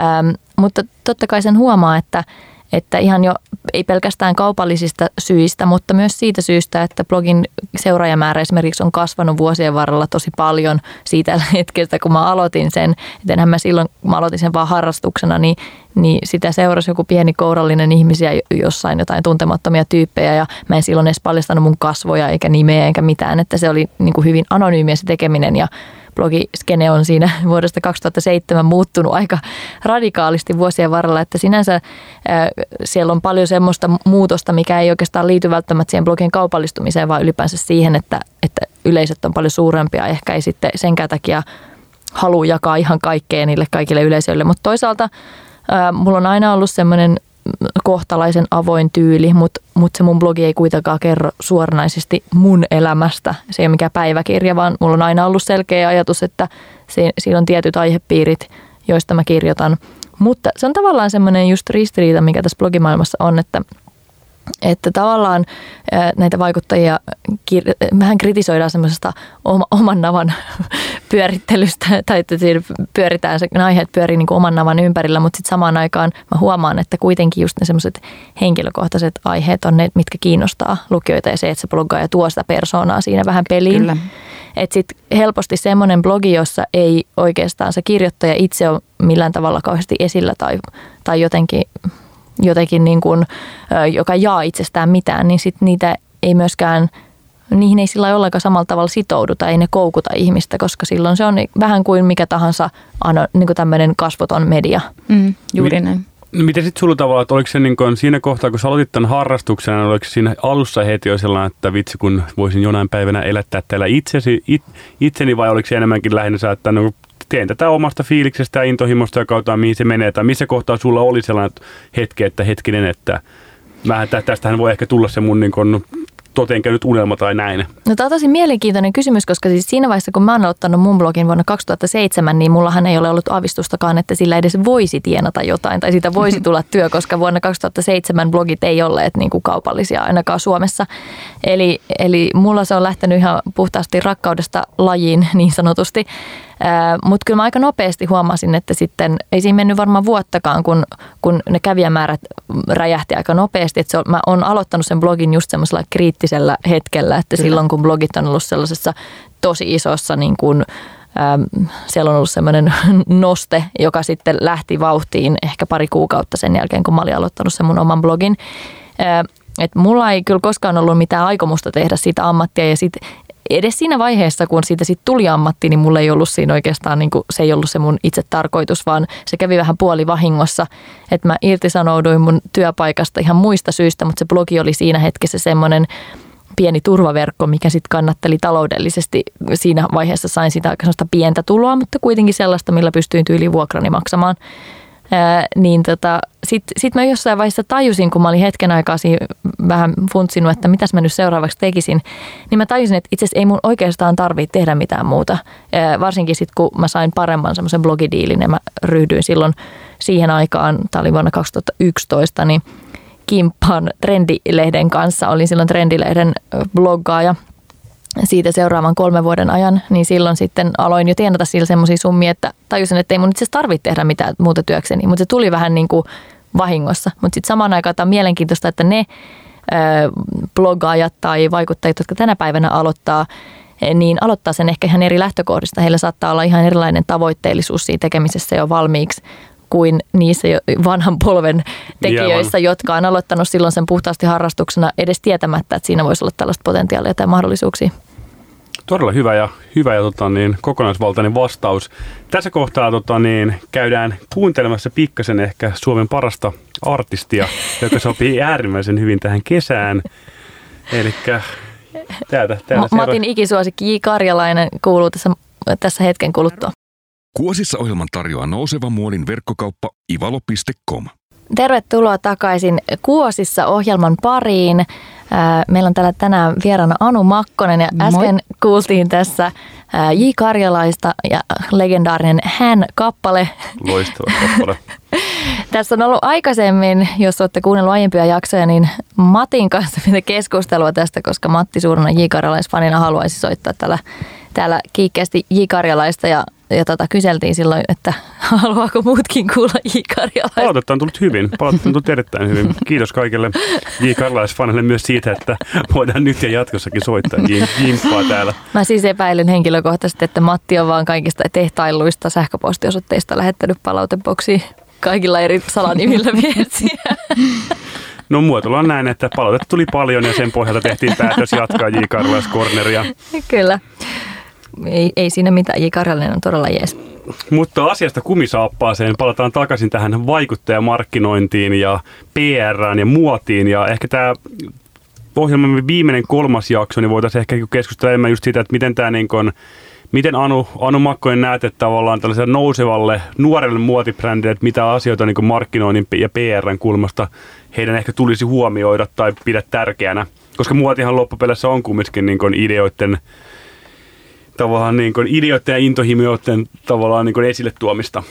Ähm, mutta totta kai sen huomaa, että että ihan jo ei pelkästään kaupallisista syistä, mutta myös siitä syystä, että blogin seuraajamäärä esimerkiksi on kasvanut vuosien varrella tosi paljon siitä <laughs> hetkestä, kun mä aloitin sen. Et enhän mä silloin, kun mä aloitin sen vaan harrastuksena, niin, niin sitä seurasi joku pieni kourallinen ihmisiä jossain jotain tuntemattomia tyyppejä ja mä en silloin edes paljastanut mun kasvoja eikä nimeä eikä mitään, että se oli niin kuin hyvin anonyymiä se tekeminen ja blogiskene on siinä <laughs> vuodesta 2007 muuttunut aika radikaalisti vuosien varrella, että sinänsä siellä on paljon semmoista muutosta, mikä ei oikeastaan liity välttämättä siihen blogin kaupallistumiseen, vaan ylipäänsä siihen, että, että yleisöt on paljon suurempia. Ehkä ei sitten senkään takia halua jakaa ihan kaikkea niille kaikille yleisöille, mutta toisaalta mulla on aina ollut semmoinen kohtalaisen avoin tyyli, mutta mut se mun blogi ei kuitenkaan kerro suoranaisesti mun elämästä. Se ei ole mikään päiväkirja, vaan mulla on aina ollut selkeä ajatus, että siinä on tietyt aihepiirit, joista mä kirjoitan. Mutta se on tavallaan semmoinen just ristiriita, mikä tässä blogimaailmassa on, että että tavallaan näitä vaikuttajia vähän kritisoidaan semmoisesta oman navan <laughs> pyörittelystä, tai että siinä pyöritään, se aiheet pyörii niin kuin oman navan ympärillä, mutta sitten samaan aikaan mä huomaan, että kuitenkin just ne semmoiset henkilökohtaiset aiheet on ne, mitkä kiinnostaa lukijoita ja se, että se ja tuo sitä persoonaa siinä vähän peliin. Kyllä. Että sitten helposti semmoinen blogi, jossa ei oikeastaan se kirjoittaja itse ole millään tavalla kauheasti esillä tai, tai jotenkin, jotenkin niin kuin, joka jaa itsestään mitään, niin sitten niitä ei myöskään – niihin ei sillä ollenkaan samalla tavalla sitouduta, ei ne koukuta ihmistä, koska silloin se on vähän kuin mikä tahansa niin kuin tämmöinen kasvoton media. Mm, juuri näin. No miten sitten sulla tavalla, että oliko se niin kuin siinä kohtaa, kun sä aloitit tämän harrastuksen, niin oliko siinä alussa heti jo sellainen, että vitsi kun voisin jonain päivänä elättää täällä itsesi, it, itseni vai oliko se enemmänkin lähinnä sä, että no, teen tätä omasta fiiliksestä ja intohimosta ja kautta mihin se menee, tai missä kohtaa sulla oli sellainen hetki, että hetkinen, että vähän tästähän voi ehkä tulla se mun niin kuin toteenkä nyt unelma tai näin? No tämä on tosi mielenkiintoinen kysymys, koska siis siinä vaiheessa, kun mä oon aloittanut mun blogin vuonna 2007, niin mullahan ei ole ollut avistustakaan, että sillä edes voisi tienata jotain tai siitä voisi <laughs> tulla työ, koska vuonna 2007 blogit ei olleet niin kuin kaupallisia ainakaan Suomessa. Eli, eli mulla se on lähtenyt ihan puhtaasti rakkaudesta lajiin niin sanotusti. Mutta kyllä mä aika nopeasti huomasin, että sitten ei siinä mennyt varmaan vuottakaan, kun, kun ne kävijämäärät räjähti aika nopeasti. Että se on, mä oon aloittanut sen blogin just semmoisella kriittisellä hetkellä, että kyllä. silloin kun blogit on ollut sellaisessa tosi isossa niin kuin, Ähm, siellä on ollut semmoinen <laughs> noste, joka sitten lähti vauhtiin ehkä pari kuukautta sen jälkeen, kun mä olin aloittanut sen mun oman blogin. Äh, et mulla ei kyllä koskaan ollut mitään aikomusta tehdä siitä ammattia ja sit edes siinä vaiheessa, kun siitä sitten tuli ammatti, niin mulla ei ollut siinä oikeastaan, niin kuin, se ei ollut se mun itse tarkoitus, vaan se kävi vähän puoli vahingossa, että mä irtisanouduin mun työpaikasta ihan muista syistä, mutta se blogi oli siinä hetkessä semmoinen pieni turvaverkko, mikä sitten kannatteli taloudellisesti. Siinä vaiheessa sain sitä aika pientä tuloa, mutta kuitenkin sellaista, millä pystyin tyyli vuokrani maksamaan. Niin tota, sitten sit mä jossain vaiheessa tajusin, kun mä olin hetken aikaa vähän funtsinut, että mitäs mä nyt seuraavaksi tekisin, niin mä tajusin, että itse asiassa ei mun oikeastaan tarvitse tehdä mitään muuta. Ää, varsinkin sitten, kun mä sain paremman semmoisen blogidiilin ja mä ryhdyin silloin siihen aikaan, tämä oli vuonna 2011, niin kimppaan Trendilehden kanssa. Olin silloin Trendilehden bloggaaja siitä seuraavan kolmen vuoden ajan, niin silloin sitten aloin jo tienata sillä semmoisia summia, että tajusin, että ei mun itse tarvitse tehdä mitään muuta työkseni, mutta se tuli vähän niin kuin vahingossa. Mutta sitten samaan aikaan tämä on mielenkiintoista, että ne ö, bloggaajat tai vaikuttajat, jotka tänä päivänä aloittaa, niin aloittaa sen ehkä ihan eri lähtökohdista. Heillä saattaa olla ihan erilainen tavoitteellisuus siinä tekemisessä jo valmiiksi kuin niissä vanhan polven tekijöissä, yeah, jotka on aloittanut silloin sen puhtaasti harrastuksena edes tietämättä, että siinä voisi olla tällaista potentiaalia tai mahdollisuuksia. Todella hyvä ja, hyvä ja tota, niin, kokonaisvaltainen vastaus. Tässä kohtaa tota, niin, käydään kuuntelemassa pikkasen ehkä Suomen parasta artistia, joka sopii <laughs> äärimmäisen hyvin tähän kesään. Eli täältä, täältä Matin ikisuosikki J. Karjalainen kuuluu tässä, tässä hetken kuluttua. Kuosissa ohjelman tarjoaa nouseva muodin verkkokauppa ivalo.com. Tervetuloa takaisin Kuosissa ohjelman pariin. Meillä on täällä tänään vieraana Anu Makkonen ja äsken Moi. kuultiin tässä J. Karjalaista ja legendaarinen Hän-kappale. Loistava <laughs> kappale. Tässä on ollut aikaisemmin, jos olette kuunnellut aiempia jaksoja, niin Matin kanssa <laughs> keskustelua tästä, koska Matti suurena J. Karjalaisfanina haluaisi soittaa täällä, täällä kiikkeästi J. Karjalaista ja ja tota, kyseltiin silloin, että <laughs> haluaako muutkin kuulla J. Karjalaista. Palautetta on tullut hyvin. Palautetta on tullut erittäin hyvin. Kiitos kaikille J. Karjalaisfaneille myös siitä, että voidaan nyt ja jatkossakin soittaa Jimppaa täällä. Mä siis epäilen henkilökohtaisesti, että Matti on vaan kaikista tehtailuista sähköpostiosoitteista lähettänyt palauteboksiin kaikilla eri salanimillä <laughs> viestiä. No muotoilla on näin, että palautetta tuli paljon ja sen pohjalta tehtiin päätös jatkaa J. Karlais Corneria. Kyllä ei, ei siinä mitään. J. Karjalainen on todella jees. Mutta asiasta kumisaappaaseen palataan takaisin tähän vaikuttajamarkkinointiin ja PR ja muotiin. Ja ehkä tämä ohjelmamme viimeinen kolmas jakso, niin voitaisiin ehkä keskustella enemmän just siitä, että miten tämä niin kuin, Miten Anu, Anu Makkonen näet, että tavallaan tällaiselle nousevalle nuorelle muotibrändille, että mitä asioita niin markkinoinnin ja PRn kulmasta heidän ehkä tulisi huomioida tai pidä tärkeänä? Koska muotihan loppupeleissä on kumminkin niin ideoiden tavallaan niin kuin ideoiden ja intohimoiden tavallaan niin kuin esille tuomista.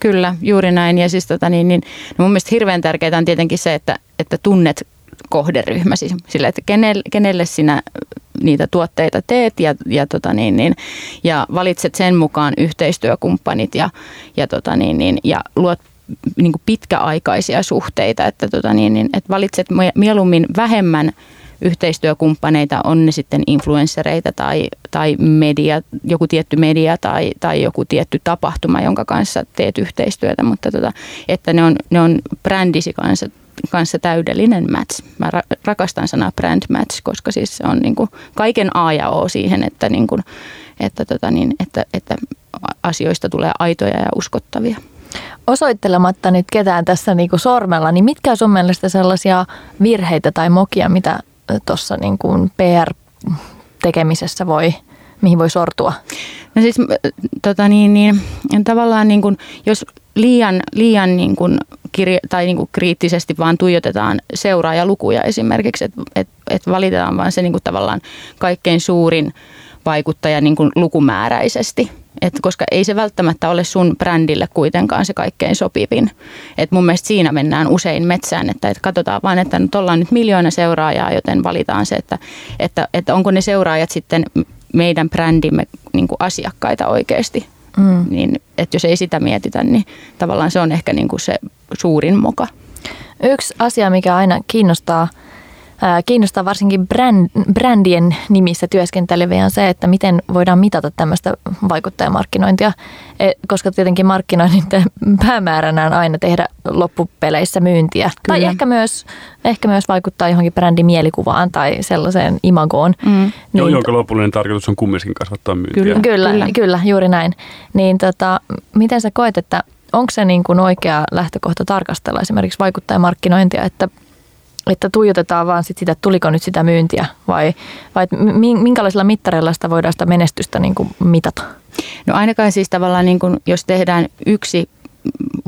Kyllä, juuri näin. Ja siis tota niin, niin, no mun mielestä hirveän tärkeää on tietenkin se, että, että tunnet kohderyhmä, siis sille, että kenelle, kenelle sinä niitä tuotteita teet ja, ja, tota niin, niin, ja valitset sen mukaan yhteistyökumppanit ja, ja, tota niin, niin, ja luot niin pitkäaikaisia suhteita, että, tota niin, niin, että valitset mieluummin vähemmän yhteistyökumppaneita, on ne sitten influenssereita tai, tai media, joku tietty media tai, tai joku tietty tapahtuma, jonka kanssa teet yhteistyötä, mutta tota, että ne on, ne on brändisi kanssa, kanssa täydellinen match. Mä rakastan sanaa brand match, koska siis se on niin kuin kaiken A ja O siihen, että, niin kuin, että, tota niin, että, että asioista tulee aitoja ja uskottavia osoittelematta nyt ketään tässä niin kuin sormella, niin mitkä on sun mielestä sellaisia virheitä tai mokia, mitä tuossa niin kuin PR-tekemisessä voi, mihin voi sortua? No siis tota niin, niin, tavallaan niin kuin, jos liian, liian niin kuin kirja, tai niin kuin kriittisesti vaan tuijotetaan seuraajalukuja esimerkiksi, että et, et valitetaan vaan se niin kuin tavallaan kaikkein suurin vaikuttaja niin kuin lukumääräisesti – et koska ei se välttämättä ole sun brändille kuitenkaan se kaikkein sopivin. Et mun mielestä siinä mennään usein metsään, että et katsotaan vaan, että nyt ollaan nyt miljoona seuraajaa, joten valitaan se, että, että, että onko ne seuraajat sitten meidän brändimme niin asiakkaita oikeasti. Mm. Niin, että jos ei sitä mietitä, niin tavallaan se on ehkä niin kuin se suurin moka. Yksi asia, mikä aina kiinnostaa – kiinnostaa varsinkin brand, brändien nimissä työskenteleviä on se, että miten voidaan mitata tämmöistä vaikuttajamarkkinointia, e, koska tietenkin markkinoinnin <laughs> päämääränä on aina tehdä loppupeleissä myyntiä. Kyllä. Tai ehkä myös, ehkä myös vaikuttaa johonkin brändin mielikuvaan tai sellaiseen imagoon. Mm. Niin, jonka lopullinen tarkoitus on kumminkin kasvattaa myyntiä. Kyllä, kyllä, kyllä. kyllä juuri näin. Niin tota, miten sä koet, että onko se niin kuin oikea lähtökohta tarkastella esimerkiksi vaikuttajamarkkinointia, että että tuijotetaan vaan sit sitä, että tuliko nyt sitä myyntiä vai, vai minkälaisilla mittareilla sitä voidaan sitä menestystä niin kuin mitata? No ainakaan siis tavallaan, niin kuin, jos tehdään yksi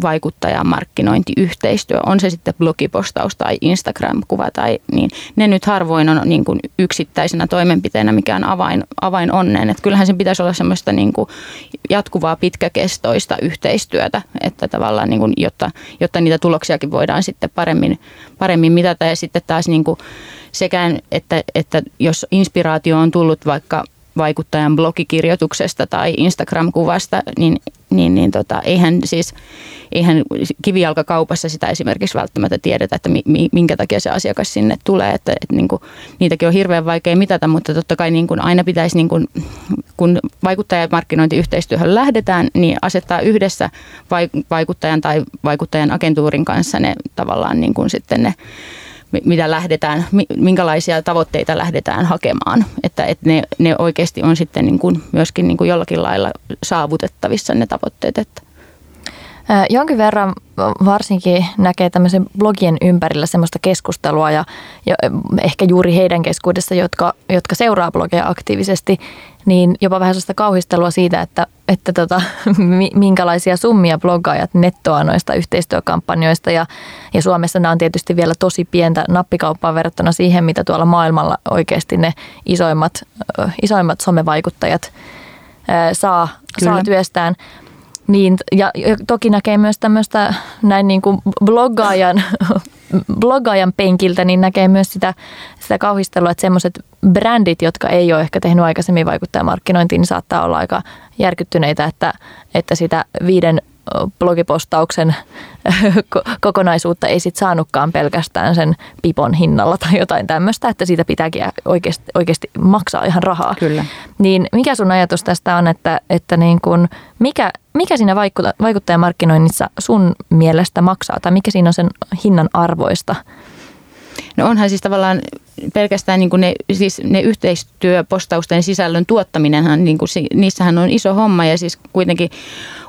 vaikuttaja markkinointiyhteistyö, on se sitten blogipostaus tai Instagram-kuva, tai, niin. Ne nyt harvoin on niin kuin yksittäisenä toimenpiteenä mikään avain, avain onneen. Että kyllähän sen pitäisi olla semmoista niin kuin jatkuvaa pitkäkestoista yhteistyötä, että tavallaan niin kuin, jotta, jotta niitä tuloksiakin voidaan sitten paremmin, paremmin mitata. Ja sitten taas niin kuin sekään, että, että jos inspiraatio on tullut vaikka vaikuttajan blogikirjoituksesta tai Instagram-kuvasta, niin, niin, niin tota, eihän siis eihän kivijalkakaupassa sitä esimerkiksi välttämättä tiedetä, että mi, minkä takia se asiakas sinne tulee. Että, että niin kuin, niitäkin on hirveän vaikea mitata, mutta totta kai niin kuin aina pitäisi, niin kuin, kun vaikuttajamarkkinointiyhteistyöhön lähdetään, niin asettaa yhdessä vaikuttajan tai vaikuttajan agentuurin kanssa ne tavallaan niin kuin sitten ne mitä lähdetään, minkälaisia tavoitteita lähdetään hakemaan. Että, että ne, ne oikeasti on sitten niin kuin myöskin niin kuin jollakin lailla saavutettavissa ne tavoitteet. Että. Jonkin verran varsinkin näkee tämmöisen blogien ympärillä semmoista keskustelua ja, ja ehkä juuri heidän keskuudessa, jotka, jotka seuraa blogeja aktiivisesti, niin jopa vähän sellaista kauhistelua siitä, että, että tota, <laughs> minkälaisia summia bloggaajat nettoaa noista yhteistyökampanjoista. Ja, ja Suomessa nämä on tietysti vielä tosi pientä nappikauppaa verrattuna siihen, mitä tuolla maailmalla oikeasti ne isoimmat, isoimmat somevaikuttajat saa, saa työstään. Niin, ja, ja toki näkee myös tämmöistä näin niin kuin bloggaajan, <laughs> bloggaajan penkiltä, niin näkee myös sitä, sitä kauhistelua, että semmoiset brändit, jotka ei ole ehkä tehnyt aikaisemmin vaikuttajamarkkinointiin, niin saattaa olla aika järkyttyneitä, että, että sitä viiden blogipostauksen <laughs> kokonaisuutta ei sit saanutkaan pelkästään sen pipon hinnalla tai jotain tämmöistä, että siitä pitääkin oikeasti, oikeasti maksaa ihan rahaa. Kyllä. Niin mikä sun ajatus tästä on, että, että niin kun, mikä, mikä siinä vaikuttajamarkkinoinnissa sun mielestä maksaa tai mikä siinä on sen hinnan arvoista? No onhan siis tavallaan pelkästään niin kuin ne, siis ne yhteistyöpostausten sisällön tuottaminenhan, niin kuin, niissähän on iso homma ja siis kuitenkin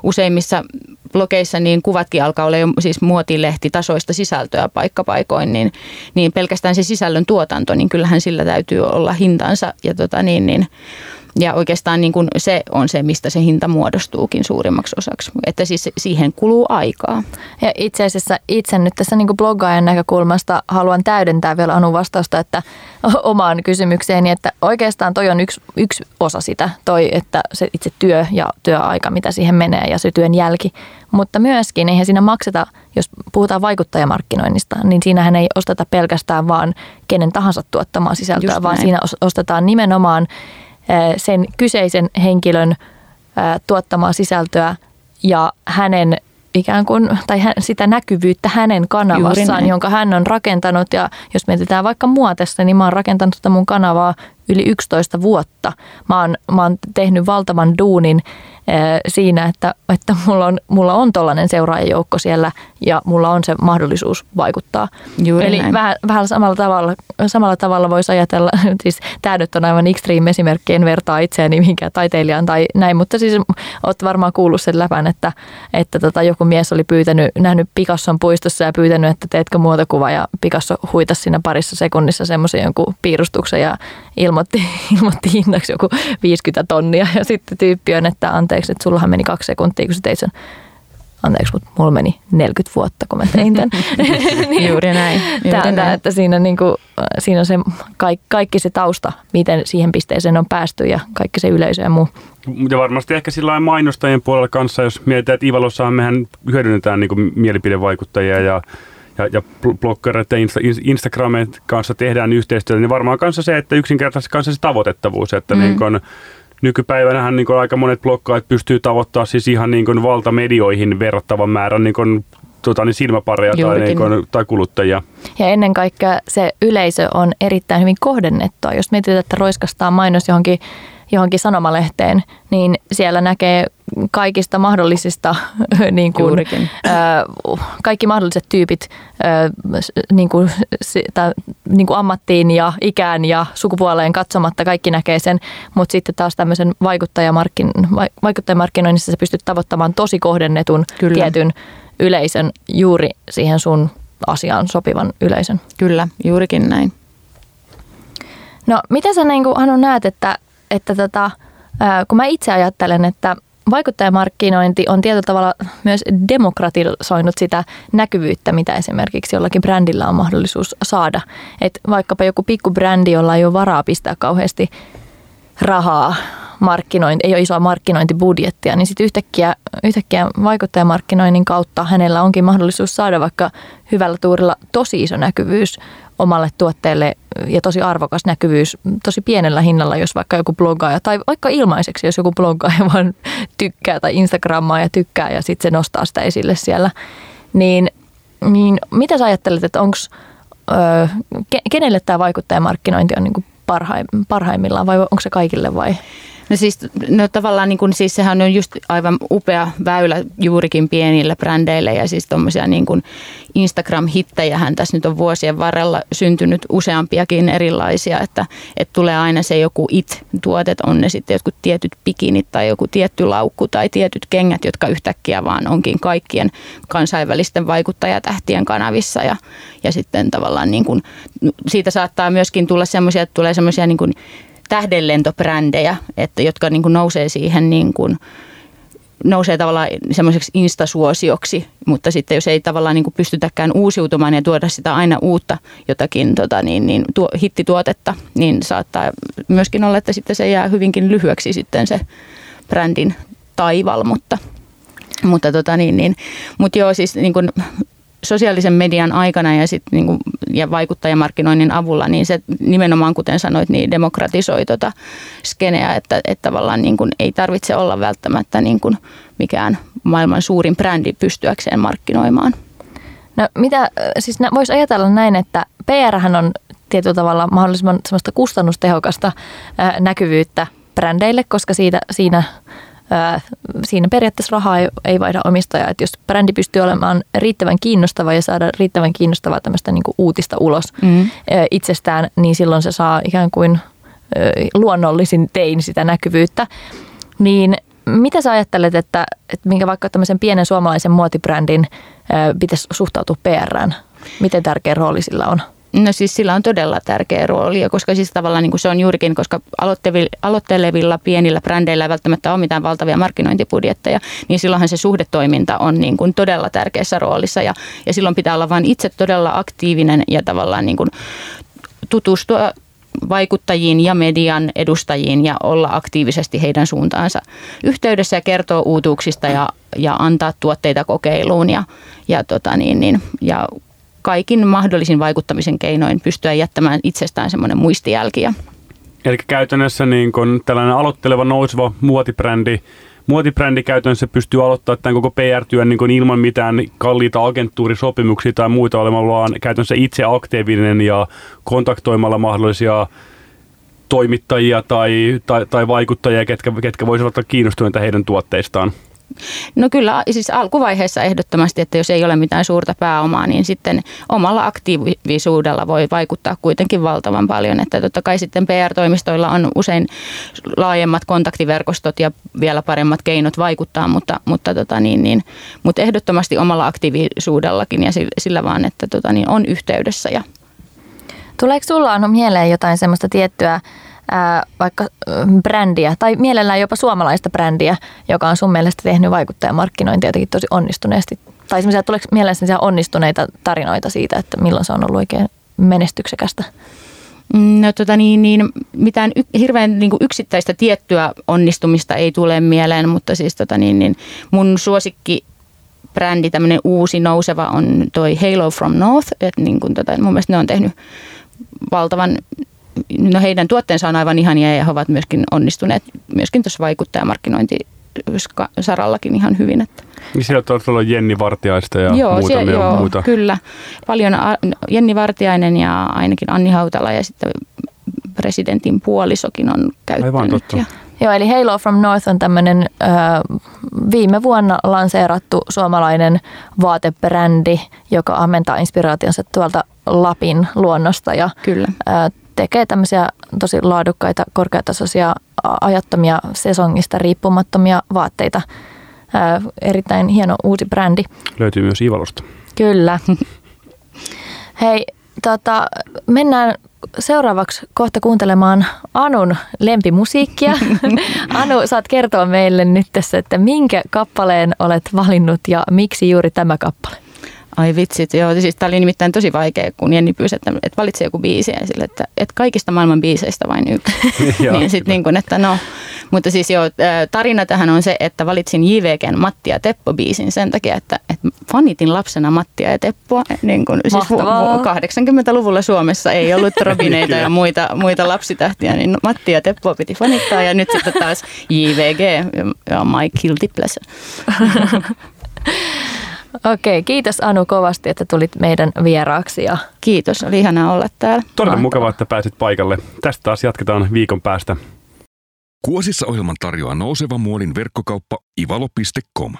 useimmissa blogeissa niin kuvatkin alkaa olla jo siis muotilehti tasoista sisältöä paikkapaikoin, niin, niin pelkästään se sisällön tuotanto, niin kyllähän sillä täytyy olla hintansa ja tota niin, niin ja oikeastaan niin kuin se on se, mistä se hinta muodostuukin suurimmaksi osaksi. Että siis siihen kuluu aikaa. Ja itse asiassa itse nyt tässä niin bloggaajan näkökulmasta haluan täydentää vielä Anu vastausta että <laughs> omaan kysymykseeni, että oikeastaan toi on yksi, yksi osa sitä, toi, että se itse työ ja työaika, mitä siihen menee ja se työn jälki. Mutta myöskin eihän siinä makseta, jos puhutaan vaikuttajamarkkinoinnista, niin siinähän ei osteta pelkästään vaan kenen tahansa tuottamaa sisältöä, vaan siinä ostetaan nimenomaan sen kyseisen henkilön tuottamaa sisältöä ja hänen ikään kuin, tai sitä näkyvyyttä hänen kanavassaan, jonka hän on rakentanut. Ja jos mietitään vaikka mua tässä, niin mä oon rakentanut tätä mun kanavaa yli 11 vuotta. Mä oon, mä oon tehnyt valtavan duunin siinä, että, että mulla on, mulla on tollainen seuraajajoukko siellä ja mulla on se mahdollisuus vaikuttaa. Juuri Eli näin. vähän, vähän samalla tavalla, samalla tavalla voisi ajatella, <laughs> siis tämä nyt on aivan extreme esimerkki, en vertaa itseäni mihinkään taiteilijaan tai näin, mutta siis olet varmaan kuullut sen läpän, että, että tota, joku mies oli pyytänyt, nähnyt Picasson puistossa ja pyytänyt, että teetkö muotokuva ja Picasso huitasi siinä parissa sekunnissa semmoisen jonkun piirustuksen ja ilmoitti, <laughs> ilmoitti hinnaksi joku 50 tonnia ja sitten tyyppi on, että anteeksi, että sullahan meni kaksi sekuntia, kun sä teit sen anteeksi, mutta mulla meni 40 vuotta, kun mä tein tämän. <laughs> niin, Juuri näin. Juuri Tämä, näin. että siinä, niin kuin, siinä on se kaikki, kaikki se tausta, miten siihen pisteeseen on päästy ja kaikki se yleisö ja muu. Ja varmasti ehkä sillä lailla mainostajien puolella kanssa, jos mietitään, että Ivalossahan mehän hyödynnetään niin kuin mielipidevaikuttajia ja ja, ja bloggereiden ja Insta, Instagramin kanssa tehdään yhteistyötä, niin varmaan kanssa se, että yksinkertaisesti kanssa se tavoitettavuus, että mm. niin kun, nykypäivänähän niin kun aika monet bloggaajat pystyy tavoittamaan siis ihan niin kun valtamedioihin verrattavan määrän niin kun, tota, niin silmäpareja tai, niin kun, tai kuluttajia. Ja ennen kaikkea se yleisö on erittäin hyvin kohdennettua. Jos mietitään, että roiskastaa mainos johonkin johonkin sanomalehteen, niin siellä näkee kaikista mahdollisista, <laughs> niin kuin, ö, kaikki mahdolliset tyypit ö, niin kuin, sitä, niin kuin ammattiin ja ikään ja sukupuoleen katsomatta, kaikki näkee sen, mutta sitten taas tämmöisen vaikuttajamarkkin, vaikuttajamarkkinoinnissa sä pystyt tavoittamaan tosi kohdennetun Kyllä. tietyn yleisön juuri siihen sun asiaan sopivan yleisön. Kyllä, juurikin näin. No, mitä sä niin kuin, Anu näet, että että tota, kun mä itse ajattelen, että vaikuttajamarkkinointi on tietyllä tavalla myös demokratisoinut sitä näkyvyyttä, mitä esimerkiksi jollakin brändillä on mahdollisuus saada. Et vaikkapa joku pikkubrändi, jolla ei ole varaa pistää kauheasti rahaa markkinointi, ei ole isoa markkinointibudjettia, niin sitten yhtäkkiä, yhtäkkiä vaikuttajamarkkinoinnin kautta hänellä onkin mahdollisuus saada vaikka hyvällä tuurilla tosi iso näkyvyys omalle tuotteelle ja tosi arvokas näkyvyys tosi pienellä hinnalla, jos vaikka joku bloggaaja tai vaikka ilmaiseksi, jos joku bloggaaja <laughs> vaan tykkää tai Instagrammaa ja tykkää ja sitten se nostaa sitä esille siellä. Niin, niin mitä sä ajattelet, että onko, kenelle tämä vaikuttajamarkkinointi on niin parhaimmillaan vai onko se kaikille vai? No siis no tavallaan niin kuin, siis sehän on just aivan upea väylä juurikin pienille brändeille ja siis tuommoisia niin Instagram-hittejähän tässä nyt on vuosien varrella syntynyt useampiakin erilaisia, että, että tulee aina se joku it-tuotet, on ne sitten jotkut tietyt pikinit tai joku tietty laukku tai tietyt kengät, jotka yhtäkkiä vaan onkin kaikkien kansainvälisten vaikuttajatähtien kanavissa ja, ja sitten tavallaan niin kuin, siitä saattaa myöskin tulla semmoisia, että tulee semmoisia niin kuin tähdenlentobrändejä, että, jotka niin kuin nousee siihen niin kuin, nousee tavallaan semmoiseksi instasuosioksi, mutta sitten jos ei tavallaan niin kuin pystytäkään uusiutumaan ja tuoda sitä aina uutta jotakin tota niin, niin tuo, hittituotetta, niin saattaa myöskin olla, että sitten se jää hyvinkin lyhyeksi sitten se brändin taival, mutta, mutta, tota niin, niin, mutta joo, siis niin kuin sosiaalisen median aikana ja, sit niinku, ja vaikuttajamarkkinoinnin avulla, niin se nimenomaan, kuten sanoit, niin demokratisoi tota skeneä, että, että tavallaan niin kuin ei tarvitse olla välttämättä niin kuin mikään maailman suurin brändi pystyäkseen markkinoimaan. No mitä, siis voisi ajatella näin, että PR on tietyllä tavalla mahdollisimman semmoista kustannustehokasta näkyvyyttä brändeille, koska siitä, siinä siinä periaatteessa rahaa ei, ei vaihda omistajaa. Että jos brändi pystyy olemaan riittävän kiinnostava ja saada riittävän kiinnostavaa tämmöistä niin uutista ulos mm. itsestään, niin silloin se saa ikään kuin luonnollisin tein sitä näkyvyyttä. Niin mitä sä ajattelet, että, että minkä vaikka tämmöisen pienen suomalaisen muotibrändin pitäisi suhtautua PRään? Miten tärkeä rooli sillä on? No siis sillä on todella tärkeä rooli, koska siis tavallaan niin kuin se on juurikin, koska aloittelevilla pienillä brändeillä ei välttämättä ole mitään valtavia markkinointibudjetteja, niin silloinhan se suhdetoiminta on niin kuin todella tärkeässä roolissa ja, ja silloin pitää olla vain itse todella aktiivinen ja tavallaan niin kuin tutustua vaikuttajiin ja median edustajiin ja olla aktiivisesti heidän suuntaansa yhteydessä ja kertoa uutuuksista ja, ja antaa tuotteita kokeiluun ja, ja, tota niin, niin, ja kaikin mahdollisin vaikuttamisen keinoin pystyä jättämään itsestään semmoinen muistijälki. Eli käytännössä niin kun tällainen aloitteleva nouseva muotibrändi, muotibrändi käytännössä pystyy aloittamaan tämän koko PR-työn niin kuin ilman mitään kalliita agenttuurisopimuksia tai muita olemalla, vaan käytännössä itse aktiivinen ja kontaktoimalla mahdollisia toimittajia tai, tai, tai vaikuttajia, ketkä, ketkä voisivat olla kiinnostuneita heidän tuotteistaan. No kyllä, siis alkuvaiheessa ehdottomasti, että jos ei ole mitään suurta pääomaa, niin sitten omalla aktiivisuudella voi vaikuttaa kuitenkin valtavan paljon. Että totta kai sitten PR-toimistoilla on usein laajemmat kontaktiverkostot ja vielä paremmat keinot vaikuttaa, mutta, mutta, tota niin, niin, mutta ehdottomasti omalla aktiivisuudellakin ja sillä vaan, että tota niin, on yhteydessä. Ja. Tuleeko sulla Anu mieleen jotain semmoista tiettyä ää, vaikka brändiä tai mielellään jopa suomalaista brändiä, joka on sun mielestä tehnyt vaikuttajamarkkinointia jotenkin tosi onnistuneesti? Tai semmoisia, tuleeko mieleen semmoisia onnistuneita tarinoita siitä, että milloin se on ollut oikein menestyksekästä? No tota niin, niin mitään y- hirveän niin kuin yksittäistä tiettyä onnistumista ei tule mieleen, mutta siis tota niin, niin mun suosikki brändi, tämmöinen uusi nouseva on toi Halo from North. että niin kuin tota, mun mielestä ne on tehnyt valtavan no heidän tuotteensa on aivan ihania ja he ovat myöskin onnistuneet myöskin tuossa vaikuttajamarkkinointi sarallakin ihan hyvin. Että. Niin siellä on ollut Jenni Vartiaista ja joo, muutamia siellä, joo, muuta. kyllä. Paljon Jenni Vartiainen ja ainakin Anni Hautala ja sitten presidentin puolisokin on käyttänyt. Aivan totta. Ja, Joo, eli Halo from North on tämmöinen viime vuonna lanseerattu suomalainen vaatebrändi, joka ammentaa inspiraationsa tuolta Lapin luonnosta ja Kyllä. Ö, tekee tämmöisiä tosi laadukkaita, korkeatasoisia, ajattomia sesongista riippumattomia vaatteita. Ää, erittäin hieno uusi brändi. Löytyy myös Ivalosta. Kyllä. <laughs> Hei, tota, mennään seuraavaksi kohta kuuntelemaan Anun lempimusiikkia. <laughs> Anu, saat kertoa meille nyt tässä, että minkä kappaleen olet valinnut ja miksi juuri tämä kappale? Ai vitsit, joo. Siis tämä oli nimittäin tosi vaikea, kun Jenni pyysi, että, että valitse joku biisi. Ja sille, että, että kaikista maailman biiseistä vain yksi. <laughs> niin sitten niin kuin, että no. Mutta siis joo, tarina tähän on se, että valitsin JVGn Matti ja Teppo-biisin sen takia, että, että fanitin lapsena Mattia ja Teppoa. Niin kuin, siis 80-luvulla Suomessa ei ollut <laughs> Robineita ja muita, muita lapsitähtiä, niin Matti ja Teppoa piti fanittaa. Ja nyt sitten taas JVG ja My Guilty Pleasure. <laughs> Okei, kiitos Anu kovasti, että tulit meidän vieraaksi. Ja... Kiitos, oli ihanaa olla täällä. Todella mukavaa, että pääsit paikalle. Tästä taas jatketaan viikon päästä. Kuosissa ohjelman tarjoaa nouseva muolin verkkokauppa ivalo.com.